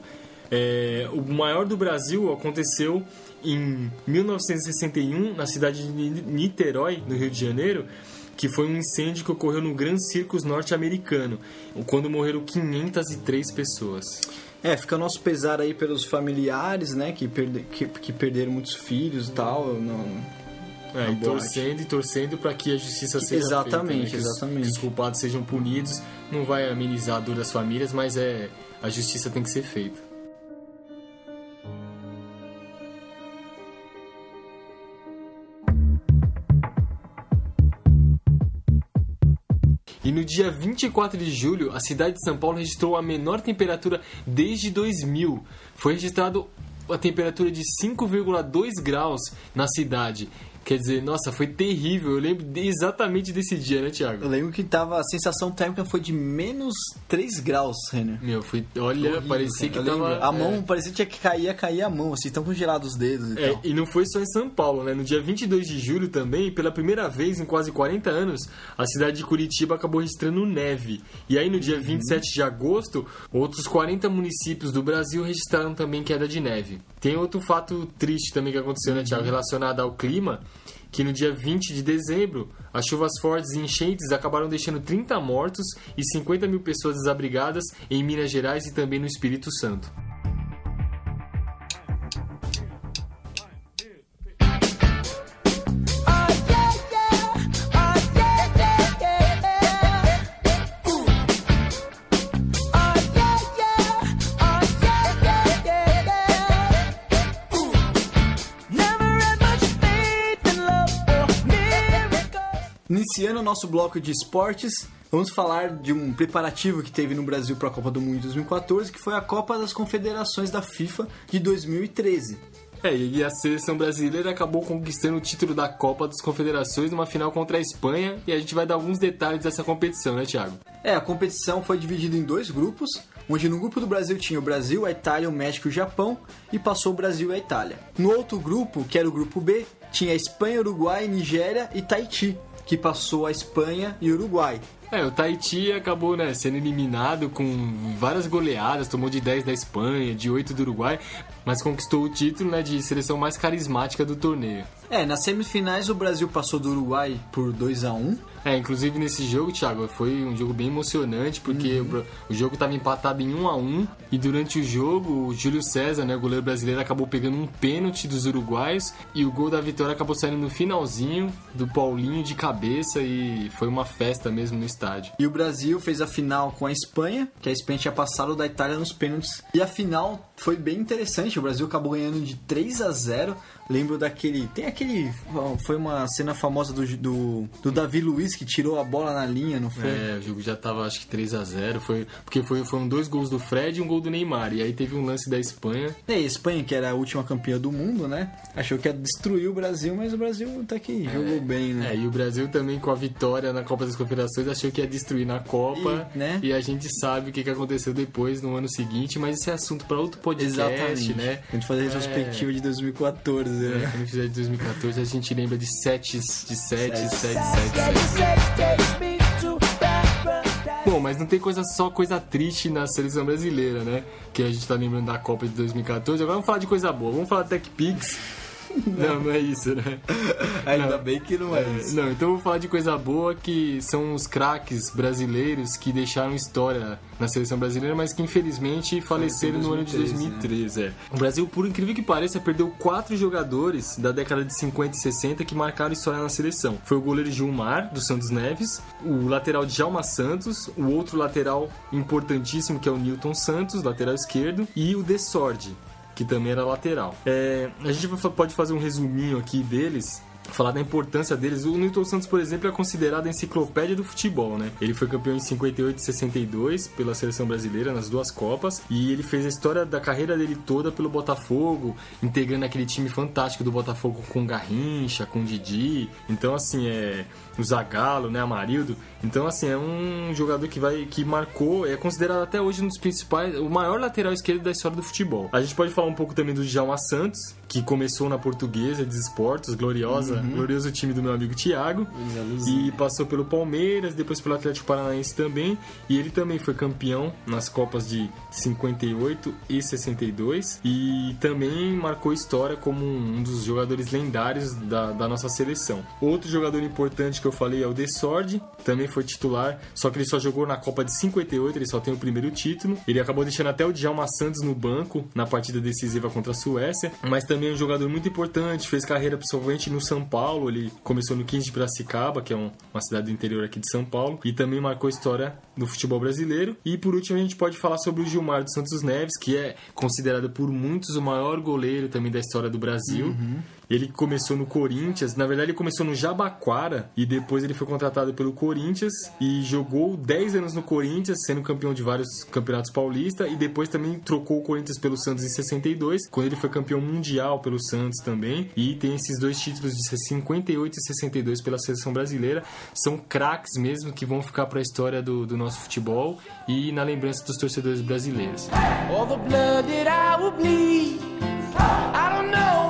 É, o maior do Brasil aconteceu em 1961, na cidade de Ni- Niterói, no Rio de Janeiro, que foi um incêndio que ocorreu no Grand Circus norte-americano, quando morreram 503 pessoas. É, fica nosso pesar aí pelos familiares, né, que, perde, que, que perderam muitos filhos e tal. Não... É, e torcendo e torcendo para que a justiça seja Exatamente, feita, né? os- exatamente. que os culpados sejam punidos. Não vai amenizar a dor das famílias, mas é a justiça tem que ser feita. E no dia 24 de julho, a cidade de São Paulo registrou a menor temperatura desde 2000. Foi registrado a temperatura de 5,2 graus na cidade. Quer dizer, nossa, foi terrível. Eu lembro exatamente desse dia, né, Eu Thiago? lembro que tava, a sensação térmica foi de menos 3 graus, Renner. Meu, foi. Olha, Horrível, parecia que. Eu tava. lembro. A mão é. parecia que tinha que cair, ia cair a mão, assim, tão congelados os dedos e É, tal. e não foi só em São Paulo, né? No dia 22 de julho também, pela primeira vez em quase 40 anos, a cidade de Curitiba acabou registrando neve. E aí no dia 27 de agosto, outros 40 municípios do Brasil registraram também queda de neve. Tem outro fato triste também que aconteceu, né, Thiago, relacionado ao clima, que no dia 20 de dezembro, as chuvas fortes e enchentes acabaram deixando 30 mortos e 50 mil pessoas desabrigadas em Minas Gerais e também no Espírito Santo. Iniciando o nosso bloco de esportes, vamos falar de um preparativo que teve no Brasil para a Copa do Mundo em 2014, que foi a Copa das Confederações da FIFA de 2013. É, e a seleção brasileira acabou conquistando o título da Copa das Confederações numa final contra a Espanha e a gente vai dar alguns detalhes dessa competição, né, Thiago? É, a competição foi dividida em dois grupos, onde no grupo do Brasil tinha o Brasil, a Itália, o México e o Japão, e passou o Brasil e a Itália. No outro grupo, que era o grupo B, tinha a Espanha, Uruguai, Nigéria e Tahiti, que passou a Espanha e Uruguai. É, o Tahiti acabou né, sendo eliminado com várias goleadas, tomou de 10 da Espanha, de 8 do Uruguai, mas conquistou o título né, de seleção mais carismática do torneio. É, nas semifinais o Brasil passou do Uruguai por 2 a 1 É, inclusive nesse jogo, Thiago, foi um jogo bem emocionante, porque o, o jogo estava empatado em 1 a 1 e durante o jogo, o Júlio César, né, o goleiro brasileiro, acabou pegando um pênalti dos uruguaios e o gol da vitória acabou saindo no finalzinho do Paulinho de cabeça e foi uma festa mesmo no estádio. E o Brasil fez a final com a Espanha, que a Espanha tinha passado da Itália nos pênaltis. E a final foi bem interessante, o Brasil acabou ganhando de 3 a 0 Lembro daquele. Tem aquele. Foi uma cena famosa do, do, do Davi Luiz que tirou a bola na linha, não foi? É, o jogo já tava acho que 3 a 0 foi Porque foi, foram dois gols do Fred e um gol do Neymar. E aí teve um lance da Espanha. É, a Espanha, que era a última campeã do mundo, né? Achou que ia destruir o Brasil, mas o Brasil tá aqui, jogou bem, né? É, e o Brasil também com a vitória na Copa das Confederações achou que ia destruir na Copa. E, né? E a gente sabe o que, que aconteceu depois no ano seguinte, mas esse é assunto para outro podcast, Exatamente. né? A gente fazer a retrospectiva de 2014, É, né? quando fizer de 2014, a gente lembra de 7, de 7, 7, 7, 7, Bom, mas não tem coisa só coisa triste na seleção brasileira, né? Que a gente tá lembrando da Copa de 2014. Agora vamos falar de coisa boa. Vamos falar Tech Pigs. Não, não é isso, né? Ainda Não. bem que não é, É, isso. não, então vamos falar de coisa boa que são os craques brasileiros que deixaram história na seleção brasileira, mas que infelizmente faleceram no ano de 2013, 2013. é. O Brasil, por incrível que pareça, perdeu quatro jogadores da década de 50 e 60 que marcaram história na seleção. Foi o goleiro Gilmar, do Santos Neves, o lateral Djalma Santos, o outro lateral importantíssimo que é o Newton Santos, lateral esquerdo, e o Desorde, que também era lateral. É, a gente pode fazer um resuminho aqui deles. Falar da importância deles. O Newton Santos, por exemplo, é considerado a enciclopédia do futebol, né? Ele foi campeão em 58 e 62 pela seleção brasileira nas duas Copas e ele fez a história da carreira dele toda pelo Botafogo, integrando aquele time fantástico do Botafogo com Garrincha, com Didi. Então, assim, é o Zagallo, né, Amarildo. Então, assim, é um jogador que vai que marcou, é considerado até hoje um dos principais, o maior lateral esquerdo da história do futebol. A gente pode falar um pouco também do Djalma Santos, que começou na Portuguesa de Esportes, gloriosa, glorioso time do meu amigo Thiago, e passou pelo Palmeiras, depois pelo Atlético Paranaense também, e ele também foi campeão nas Copas de 58 e 62 e também marcou história como um dos jogadores lendários da, da nossa seleção. Outro jogador importante que eu falei é o Desorde, também foi titular, só que ele só jogou na Copa de 58, ele só tem o primeiro título. Ele acabou deixando até o Djalma Santos no banco na partida decisiva contra a Suécia, mas também é um jogador muito importante, fez carreira principalmente no São Paulo, ele começou no 15 de Piracicaba, que é um- uma cidade do interior aqui de São Paulo, e também marcou história no futebol brasileiro. E por último a gente pode falar sobre o Gilmar dos Santos Neves, que é considerado por muitos o maior goleiro também da história do Brasil. Ele começou no Corinthians, na verdade ele começou no Jabaquara e depois ele foi contratado pelo Corinthians e jogou 10 anos no Corinthians, sendo campeão de vários campeonatos paulistas e depois também trocou o Corinthians pelo Santos em 62, quando ele foi campeão mundial pelo Santos também e tem esses dois títulos de 58 e 62 pela seleção brasileira. São craques mesmo que vão ficar para a história do, do nosso futebol e na lembrança dos torcedores brasileiros. All the blood that I will bleed. I don't know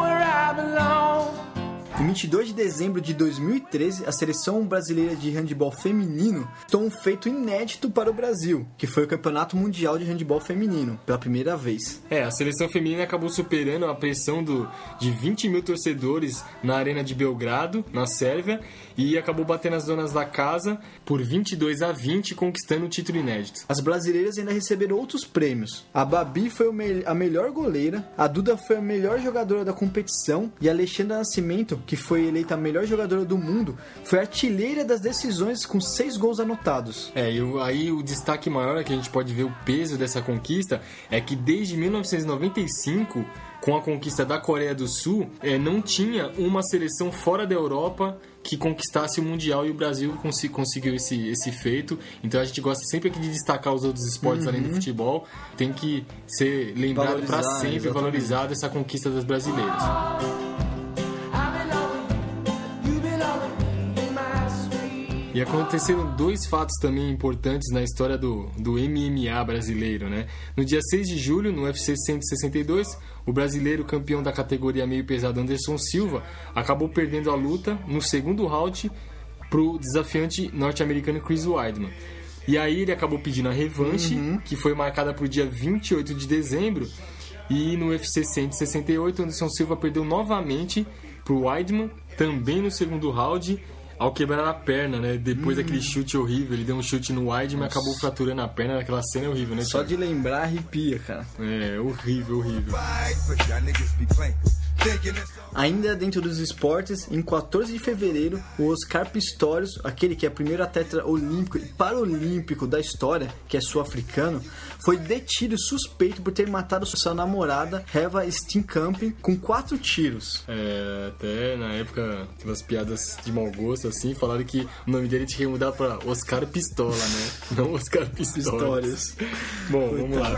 22 de dezembro de 2013, a seleção brasileira de handebol feminino tomou um feito inédito para o Brasil, que foi o Campeonato Mundial de Handebol Feminino, pela primeira vez. É, a seleção feminina acabou superando a pressão do, de 20 mil torcedores na Arena de Belgrado, na Sérvia, e acabou batendo as donas da casa por 22 a 20, conquistando o título inédito. As brasileiras ainda receberam outros prêmios. A Babi foi me- a melhor goleira, a Duda foi a melhor jogadora da competição e a Alexandra Nascimento, que foi eleita a melhor jogadora do mundo, foi artilheira das decisões com seis gols anotados. É, e aí o destaque maior é que a gente pode ver o peso dessa conquista é que desde 1995, com a conquista da Coreia do Sul, é, não tinha uma seleção fora da Europa que conquistasse o Mundial e o Brasil consi- conseguiu esse, esse feito. Então a gente gosta sempre aqui de destacar os outros esportes além do futebol. Tem que ser lembrado para sempre, exatamente. valorizado essa conquista das brasileiras. E aconteceram dois fatos também importantes na história do, do MMA brasileiro, né? No dia 6 de julho, no UFC 162, o brasileiro campeão da categoria meio pesado Anderson Silva acabou perdendo a luta no segundo round pro desafiante norte-americano Chris Weidman. E aí ele acabou pedindo a revanche, que foi marcada para o dia 28 de dezembro. E no UFC 168, Anderson Silva perdeu novamente pro Weidman, também no segundo round, ao quebrar a perna, né? Depois daquele chute horrível, ele deu um chute no Weidman e acabou fraturando a perna. Aquela cena é horrível, né? Só de lembrar arrepia, cara. É, horrível, horrível. Ainda dentro dos esportes, em 14 de fevereiro, o Oscar Pistorius, aquele que é o primeiro atleta olímpico e paralímpico da história, que é sul-africano, foi detido e suspeito por ter matado sua namorada, Heva Steenkamp, com quatro tiros. É, até na época, aquelas piadas de mau gosto, assim, falaram que o nome dele tinha que mudar pra Oscar Pistola, né? Não Oscar. Pistorius. Bom, vamos lá.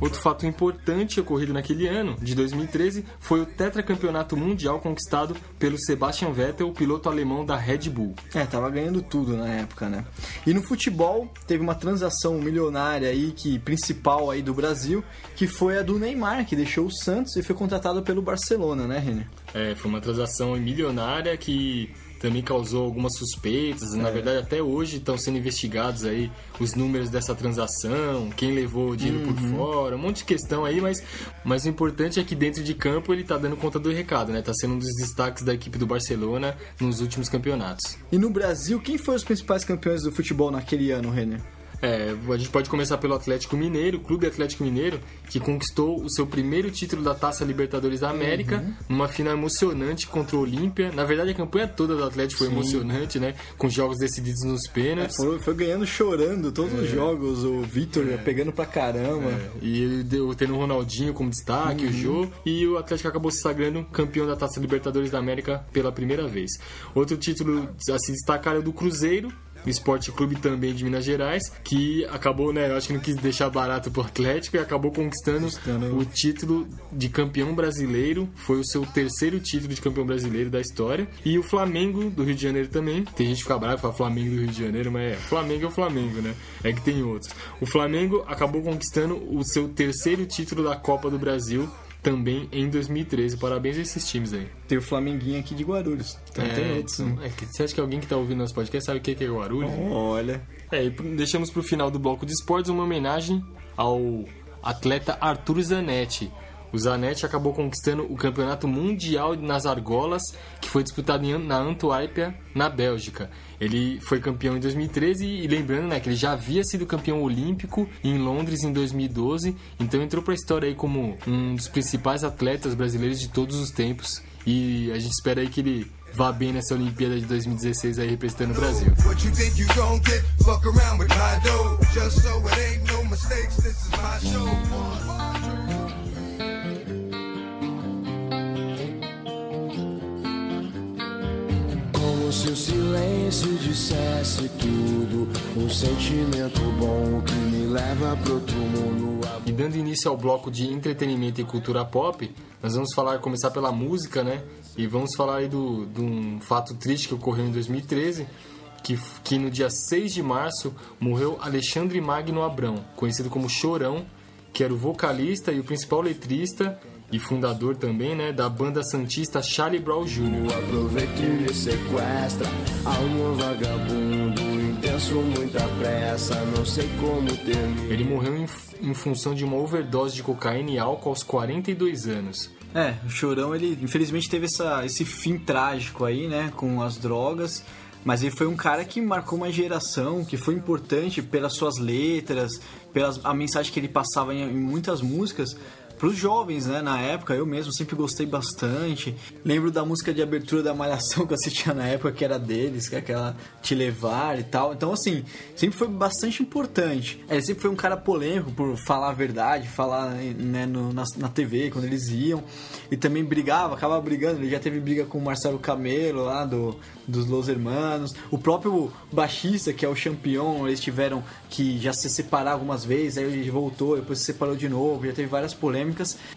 Outro fato importante ocorrido naquele ano, de 2013, foi o tetracampeonato mundial conquistado pelo Sebastian Vettel, piloto alemão da Red Bull. É, tava ganhando tudo na época, né? E no futebol, teve uma transação milionária aí, que principal aí do Brasil, que foi a do Neymar, que deixou o Santos e foi contratado pelo Barcelona, né, Renner? É, foi uma transação milionária que também causou algumas suspeitas. Na verdade, até hoje estão sendo investigados aí os números dessa transação, quem levou o dinheiro por fora, um monte de questão aí, mas, mas o importante é que dentro de campo ele tá dando conta do recado, né? Tá sendo um dos destaques da equipe do Barcelona nos últimos campeonatos. E no Brasil, quem foram os principais campeões do futebol naquele ano, Renner? É, a gente pode começar pelo Atlético Mineiro, o Clube Atlético Mineiro, que conquistou o seu primeiro título da Taça Libertadores da América, numa final emocionante contra o Olímpia. Na verdade, a campanha toda do Atlético foi emocionante, né? Com jogos decididos nos pênaltis. Foi, foi ganhando chorando todos os jogos, o Vitor pegando pra caramba. E ele deu, tendo o Ronaldinho como destaque, o Jô, e o Atlético acabou se sagrando campeão da Taça Libertadores da América pela primeira vez. Outro título a se destacar é o do Cruzeiro, Esporte Clube também de Minas Gerais, que acabou, né, eu acho que não quis deixar barato pro Atlético e acabou conquistando, Conquistando. o título de campeão brasileiro, foi o seu terceiro título de campeão brasileiro da história. E o Flamengo do Rio de Janeiro também, tem gente que fica brava e fala Flamengo do Rio de Janeiro, mas é, Flamengo é o Flamengo, né? É que tem outros. O Flamengo acabou conquistando o seu terceiro título da Copa do Brasil também em 2013. Parabéns a esses times aí. Tem o Flamenguinho aqui de Guarulhos. Então tem outros. né? é você acha que alguém que tá ouvindo nosso podcast sabe o que que é Guarulhos? Olha. É, e deixamos pro final do bloco de esportes uma homenagem ao atleta Arthur Zanetti. O Zanetti acabou conquistando o campeonato mundial nas argolas, que foi disputado na Antuérpia, na Bélgica. Ele foi campeão em 2013 e lembrando né, que ele já havia sido campeão olímpico em Londres em 2012, então entrou para a história aí como um dos principais atletas brasileiros de todos os tempos. E a gente espera aí que ele vá bem nessa Olimpíada de 2016 aí representando o Brasil. Silêncio dissesse tudo. Um sentimento bom que me leva pro outro mundo. E dando início ao bloco de entretenimento e cultura pop, nós vamos falar, começar pela música, né? E vamos falar aí do, de um fato triste que ocorreu em 2013, que, que no dia 6 de março morreu Alexandre Magno Abrão, conhecido como Chorão, que era o vocalista e o principal letrista e fundador também, né, da banda santista Charlie Brown Jr. Aproveita e me sequestra. Alma vagabundo, intenso, muita pressa. Não sei como termina. Ele morreu em, em função de uma overdose de cocaína e álcool aos 42 anos. É, o Chorão, ele infelizmente teve essa, esse fim trágico aí, né, com as drogas. Mas ele foi um cara que marcou uma geração, que foi importante pelas suas letras, pela a mensagem que ele passava em, em muitas músicas. Pros jovens, né? Na época, eu mesmo sempre gostei bastante. Lembro da música de abertura da Malhação que eu assistia na época, que era deles, que é aquela Te Levar e tal. Então, assim, sempre foi bastante importante. Ele sempre foi um cara polêmico por falar a verdade, falar né, no- na, na TV, quando eles iam. E também brigava, acabava brigando. Ele já teve briga com o Marcelo Camelo lá do, dos Los Hermanos. O próprio baixista, que é o Champion, eles tiveram que já se separar algumas vezes, aí ele voltou, depois se separou de novo, já teve várias polêmicas.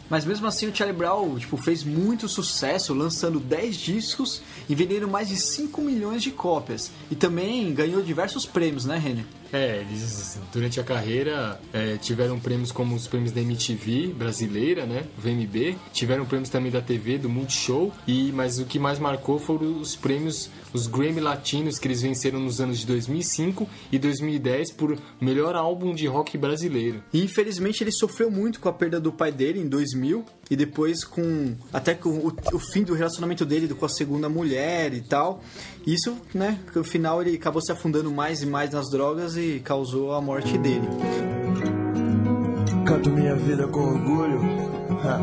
Mas mesmo assim o Charlie Brown tipo, fez muito sucesso, lançando 10 discos e vendendo mais de 5 milhões de cópias. E também ganhou diversos prêmios, né, Renner? É, eles durante a carreira é, tiveram prêmios como os prêmios da MTV brasileira, né, VMB, tiveram prêmios também da TV, do Multishow, e mas o que mais marcou foram os prêmios, os Grammy Latinos que eles venceram nos anos de 2005 e 2010 por melhor álbum de rock brasileiro. E infelizmente ele sofreu muito com a perda do pai dele em 2000 e depois com até com o, o fim do relacionamento dele com a segunda mulher e tal. Isso, né, no final ele acabou se afundando mais e mais nas drogas e causou a morte dele. Canto minha vida com orgulho. Ha.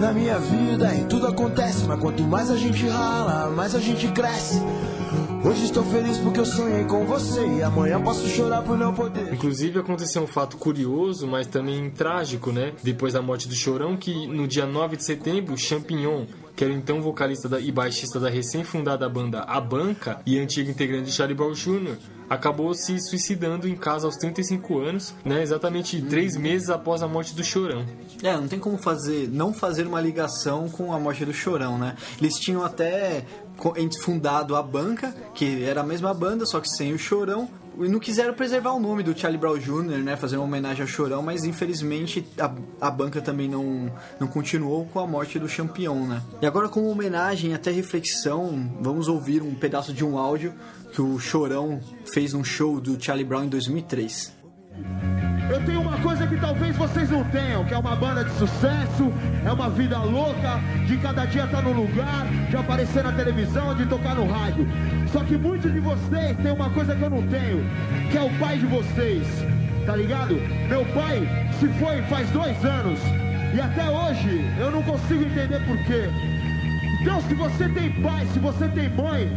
Na minha vida e tudo acontece, mas quanto mais a gente rala, mais a gente cresce. Hoje estou feliz porque eu sonhei com você e amanhã posso chorar por não poder. Inclusive aconteceu um fato curioso, mas também trágico, né? Depois da morte do Chorão, que no dia 9 de setembro, Champignon, que era então vocalista da- e baixista da recém-fundada banda A Banca e antigo integrante de Charlie Brown Jr., acabou se suicidando em casa aos 35 anos, né? Exatamente três meses após a morte do Chorão. É, não tem como fazer, não fazer uma ligação com a morte do Chorão, né? Eles tinham até fundado a banca, que era a mesma banda, só que sem o Chorão. E não quiseram preservar o nome do Charlie Brown Jr., né? Fazer uma homenagem ao Chorão, mas infelizmente a, a banca também não, não continuou com a morte do Champion, né? E agora, como homenagem, até reflexão, vamos ouvir um pedaço de um áudio que o Chorão fez num show do Charlie Brown em 2003. Eu tenho uma coisa que talvez vocês não tenham, que é uma banda de sucesso, é uma vida louca, de cada dia estar no lugar, de aparecer na televisão, de tocar no rádio. Só que muitos de vocês têm uma coisa que eu não tenho, que é o pai de vocês, tá ligado? Meu pai se foi faz dois anos e até hoje eu não consigo entender por quê. Então, se você tem pai, se você tem mãe,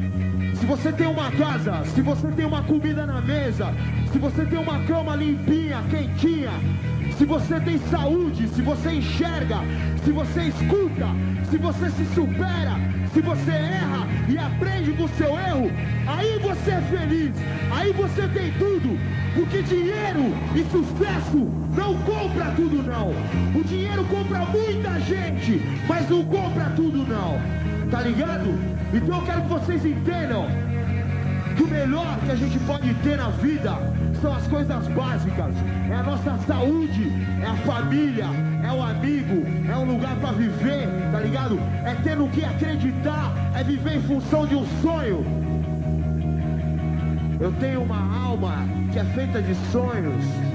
se você tem uma casa, se você tem uma comida na mesa, se você tem uma cama limpinha, quentinha, se você tem saúde, se você enxerga, se você escuta, se você se supera, se você erra e aprende com o seu erro, aí você é feliz, aí você tem tudo, porque dinheiro e sucesso não compra tudo não. O dinheiro compra muita gente, mas não compra tudo não. Tá ligado? Então eu quero que vocês entendam que o melhor que a gente pode ter na vida são as coisas básicas. É a nossa saúde, é a família, é o amigo, é um lugar pra viver, tá ligado? É ter no que acreditar, é viver em função de um sonho. Eu tenho uma alma que é feita de sonhos.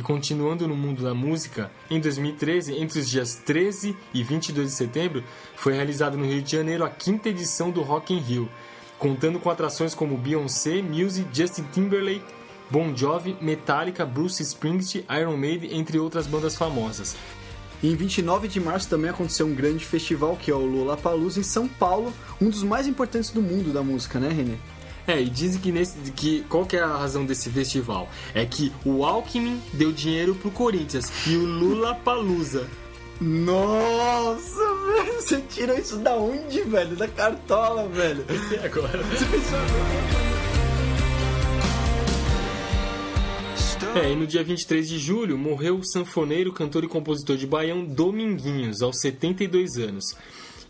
E continuando no mundo da música, em 2013, entre os dias 13 e 22 de setembro, foi realizado no Rio de Janeiro a quinta edição do Rock in Rio, contando com atrações como Beyoncé, Muse, Justin Timberlake, Bon Jovi, Metallica, Bruce Springsteen, Iron Maiden, entre outras bandas famosas. E em 29 de março também aconteceu um grande festival que é o Lollapalooza em São Paulo, um dos mais importantes do mundo da música, né, René? É, e dizem que nesse que qual que é a razão desse festival? É que o Alckmin deu dinheiro pro Corinthians e o Lula Palusa. Nossa, velho, você tirou isso da onde, velho? Da cartola, velho. E agora? É, e no dia 23 de julho morreu o sanfoneiro, cantor e compositor de Baião Dominguinhos, aos 72 anos,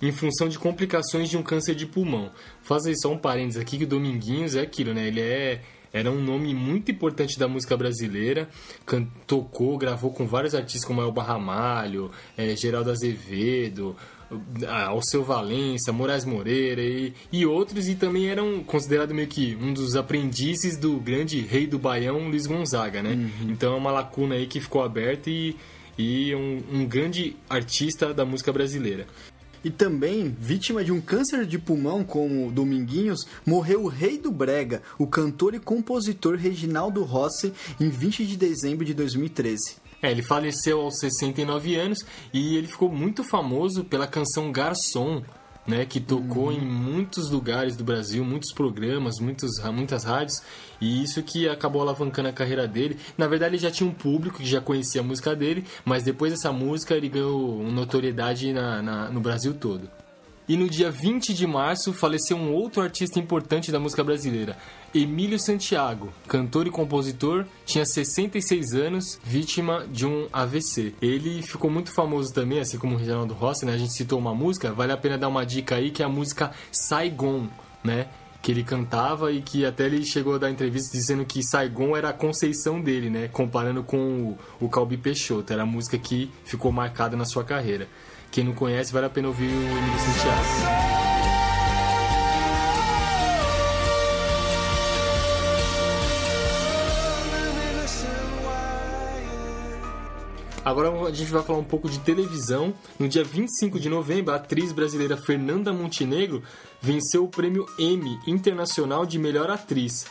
em função de complicações de um câncer de pulmão. Fazer só um parênteses aqui que o Dominguinhos é aquilo, né? Ele é era um nome muito importante da música brasileira, tocou, gravou com vários artistas como Elba Ramalho, é, Geraldo Azevedo, Alceu Valença, Moraes Moreira e, e outros, e também eram considerado meio que um dos aprendizes do grande rei do Baião, Luiz Gonzaga, né? Então é uma lacuna aí que ficou aberta e, e um, um grande artista da música brasileira. E também, vítima de um câncer de pulmão como Dominguinhos, morreu o rei do brega, o cantor e compositor Reginaldo Rossi, em 20 de dezembro de 2013. É, ele faleceu aos 69 anos e ele ficou muito famoso pela canção Garçom, né, que tocou em muitos lugares do Brasil, muitos programas, muitos, muitas rádios, e isso que acabou alavancando a carreira dele. Na verdade, ele já tinha um público que já conhecia a música dele, mas depois dessa música ele ganhou notoriedade na, na- no Brasil todo. E no dia 20 de março faleceu um outro artista importante da música brasileira, Emílio Santiago, cantor e compositor, tinha 66 anos, vítima de um AVC. Ele ficou muito famoso também, assim como o Reginaldo Rossi, né? A gente citou uma música, vale a pena dar uma dica aí, que é a música Saigon, né? Que ele cantava e que até ele chegou a dar entrevista dizendo que Saigon era a conceição dele, né? Comparando com o, o Calbi Peixoto. Era a música que ficou marcada na sua carreira. Quem não conhece, vale a pena ouvir o Emílio Santiago. Agora a gente vai falar um pouco de televisão. No dia 25 de novembro, a atriz brasileira Fernanda Montenegro venceu o prêmio Emmy Internacional de Melhor Atriz.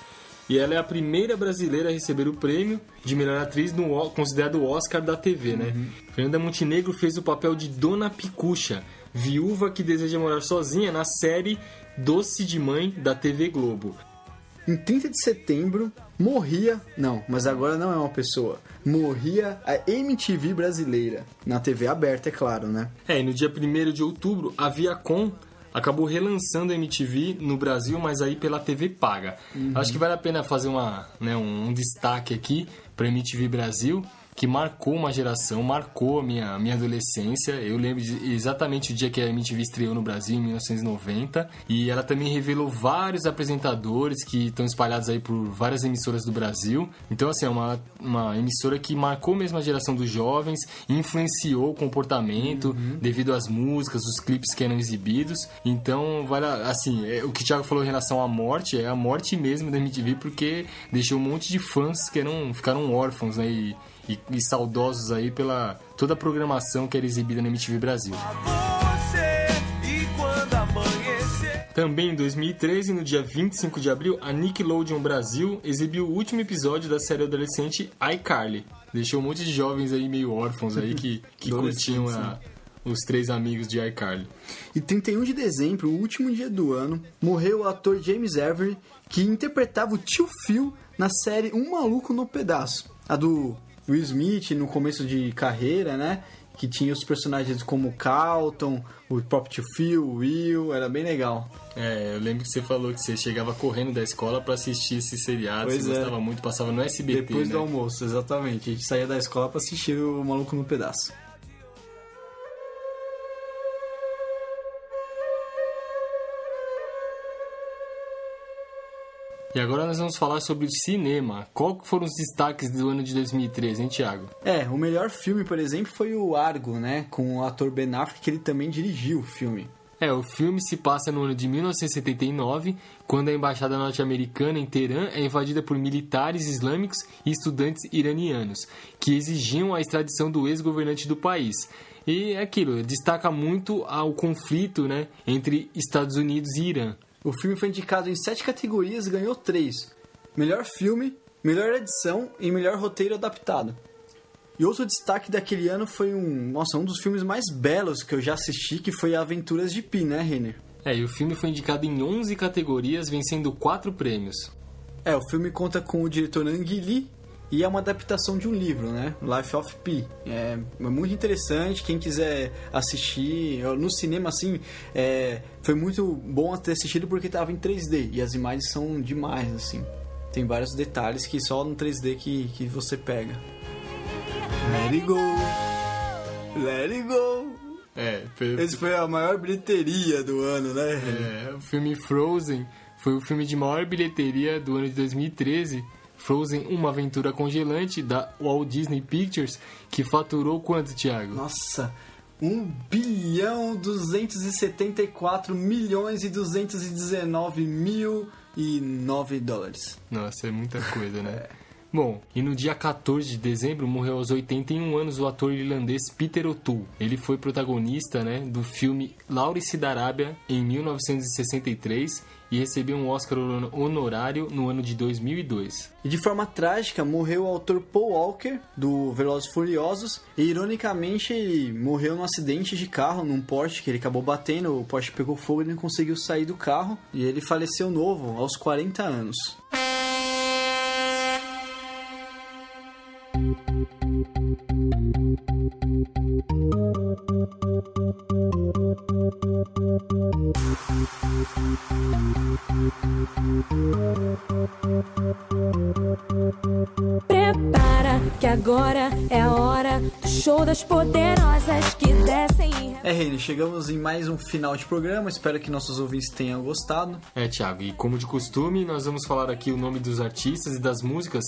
E ela é a primeira brasileira a receber o prêmio de melhor atriz no considerado o Oscar da TV, né? Fernanda Montenegro fez o papel de Dona Picucha, viúva que deseja morar sozinha na série Doce de Mãe da TV Globo. Em 30 de setembro, morria. Não, mas agora não é uma pessoa. Morria a MTV brasileira. Na TV aberta, é claro, né? É, e no dia 1 de outubro, a Viacom acabou relançando a MTV no Brasil, mas aí pela TV paga. Acho que vale a pena fazer uma, né, um, um destaque aqui para MTV Brasil, que marcou uma geração, marcou a minha, minha adolescência. Eu lembro de- exatamente o dia que a MTV estreou no Brasil, em 1990. E ela também revelou vários apresentadores que estão espalhados aí por várias emissoras do Brasil. Então, assim, é uma, uma emissora que marcou mesmo a geração dos jovens, influenciou o comportamento devido às músicas, os clipes que eram exibidos. Então, vale, a- assim, é, o que o Thiago falou em relação à morte, é a morte mesmo da MTV, porque deixou um monte de fãs que eram, ficaram órfãos, né? E, e, e saudosos aí pela toda a programação que era exibida na MTV Brasil. Também em 2013, no dia 25 de abril, a Nickelodeon Brasil exibiu o último episódio da série adolescente iCarly. Deixou um monte de jovens aí meio órfãos aí que, que curtiam a- os três amigos de iCarly. E 31 de dezembro, o último dia do ano, morreu o ator James Avery, que interpretava o tio Phil na série Um Maluco no Pedaço. A do Will Smith no começo de carreira, né? Que tinha os personagens como o Carlton, o próprio Phil, o Will, era bem legal. É, eu lembro que você falou que você chegava correndo da escola pra assistir esse seriado, Pois você é. gostava muito, passava no SBT, Depois né? do almoço, exatamente. A gente saía da escola pra assistir o Maluco no Pedaço. E agora nós vamos falar sobre o cinema. Qual foram os destaques do ano de 2013, hein, Thiago? É, o melhor filme, por exemplo, foi o Argo, né? Com o ator Ben Affleck, que ele também dirigiu o filme. É, o filme se passa no ano de 1979, quando a embaixada norte-americana em Teherã é invadida por militares islâmicos e estudantes iranianos, que exigiam a extradição do ex-governante do país. E é aquilo, destaca muito ao conflito né, entre Estados Unidos e Irã. O filme foi indicado em sete categorias e ganhou três: melhor filme, melhor edição e melhor roteiro adaptado. E outro destaque daquele ano foi um, nossa, um dos filmes mais belos que eu já assisti, que foi Aventuras de Pi, né, Renner? É, e o filme foi indicado em 11 categorias, vencendo quatro prêmios. É, o filme conta com o diretor Ang Lee e é uma adaptação de um livro, né? Life of Pi. É, é muito interessante. Quem quiser assistir no cinema, assim, é, foi muito bom ter assistido porque estava em 3D e as imagens são demais, assim. Tem vários detalhes que só no 3D que, que você pega. Let it go, let it go. É, foi, Esse foi a maior bilheteria do ano, né? É, o filme Frozen foi o filme de maior bilheteria do ano de 2013. Frozen, uma aventura congelante da Walt Disney Pictures, que faturou quanto, Thiago? Nossa, 1 bilhão 274 milhões e 219 mil e 9 dólares. Nossa, é muita coisa, né? Bom, e no dia 14 de dezembro morreu aos 81 anos o ator irlandês Peter O'Toole. Ele foi protagonista né, do filme Laurice da Arábia em 1963 e recebeu um Oscar honorário no ano de 2002. E de forma trágica morreu o autor Paul Walker, do Velozes Furiosos, e ironicamente ele morreu num acidente de carro, num Porsche que ele acabou batendo, o Porsche pegou fogo e ele não conseguiu sair do carro, e ele faleceu novo, aos 40 anos. Poderosas que descem É, Reine, chegamos em mais um final de programa, espero que nossos ouvintes tenham gostado. É, Thiago, e como de costume, nós vamos falar aqui o nome dos artistas e das músicas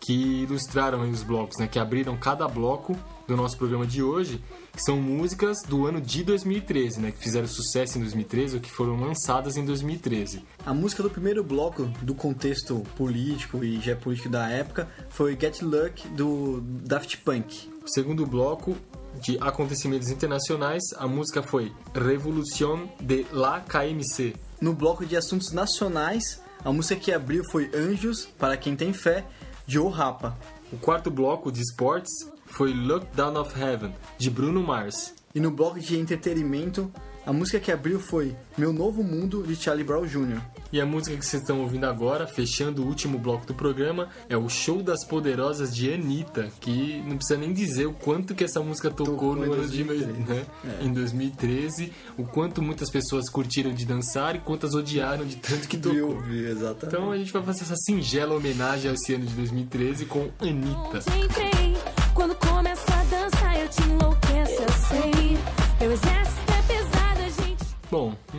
que ilustraram aí os blocos, né? Que abriram cada bloco do nosso programa de hoje, que são músicas do ano de 2013, né? Que fizeram sucesso em 2013 ou que foram lançadas em 2013. A música do primeiro bloco do contexto político e geopolítico da época foi Get Luck do Daft Punk. Segundo bloco de acontecimentos internacionais, a música foi Revolution de la KMC. No bloco de assuntos nacionais, a música que abriu foi Anjos, para quem tem fé, de O Rapa. O quarto bloco de esportes foi Look Down of Heaven, de Bruno Mars. E no bloco de entretenimento, a música que abriu foi Meu Novo Mundo, de Charlie Brown Jr. E a música que vocês estão ouvindo agora, fechando o último bloco do programa, é o Show das Poderosas de Anitta, que não precisa nem dizer o quanto que essa música tocou, Tocou no ano de 2013. né? em 2013, o quanto muitas pessoas curtiram de dançar e quantas odiaram de tanto que tocou. exatamente. Então a gente vai fazer essa singela homenagem a esse ano de 2013 com Anitta.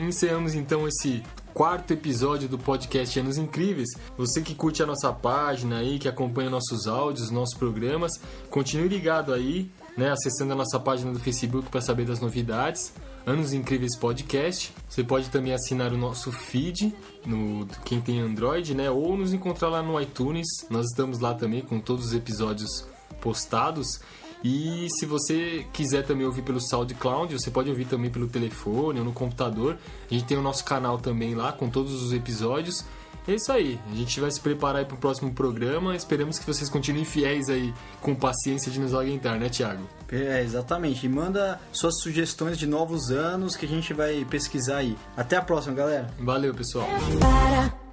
Encerramos então esse quarto episódio do podcast Anos Incríveis. Você que curte a nossa página aí, que acompanha nossos áudios, nossos programas, continue ligado aí, né, acessando a nossa página do Facebook para saber das novidades. Anos Incríveis Podcast. Você pode também assinar o nosso feed no quem tem Android, né, ou nos encontrar lá no iTunes. Nós estamos lá também com todos os episódios postados. E se você quiser também ouvir pelo SoundCloud, você pode ouvir também pelo telefone ou no computador. A gente tem o nosso canal também lá com todos os episódios. É isso aí, a gente vai se preparar aí pro próximo programa. Esperamos que vocês continuem fiéis aí com paciência de nos aguentar, né, Thiago? É, exatamente. E manda suas sugestões de novos anos que a gente vai pesquisar aí. Até a próxima, galera. Valeu, pessoal. Para,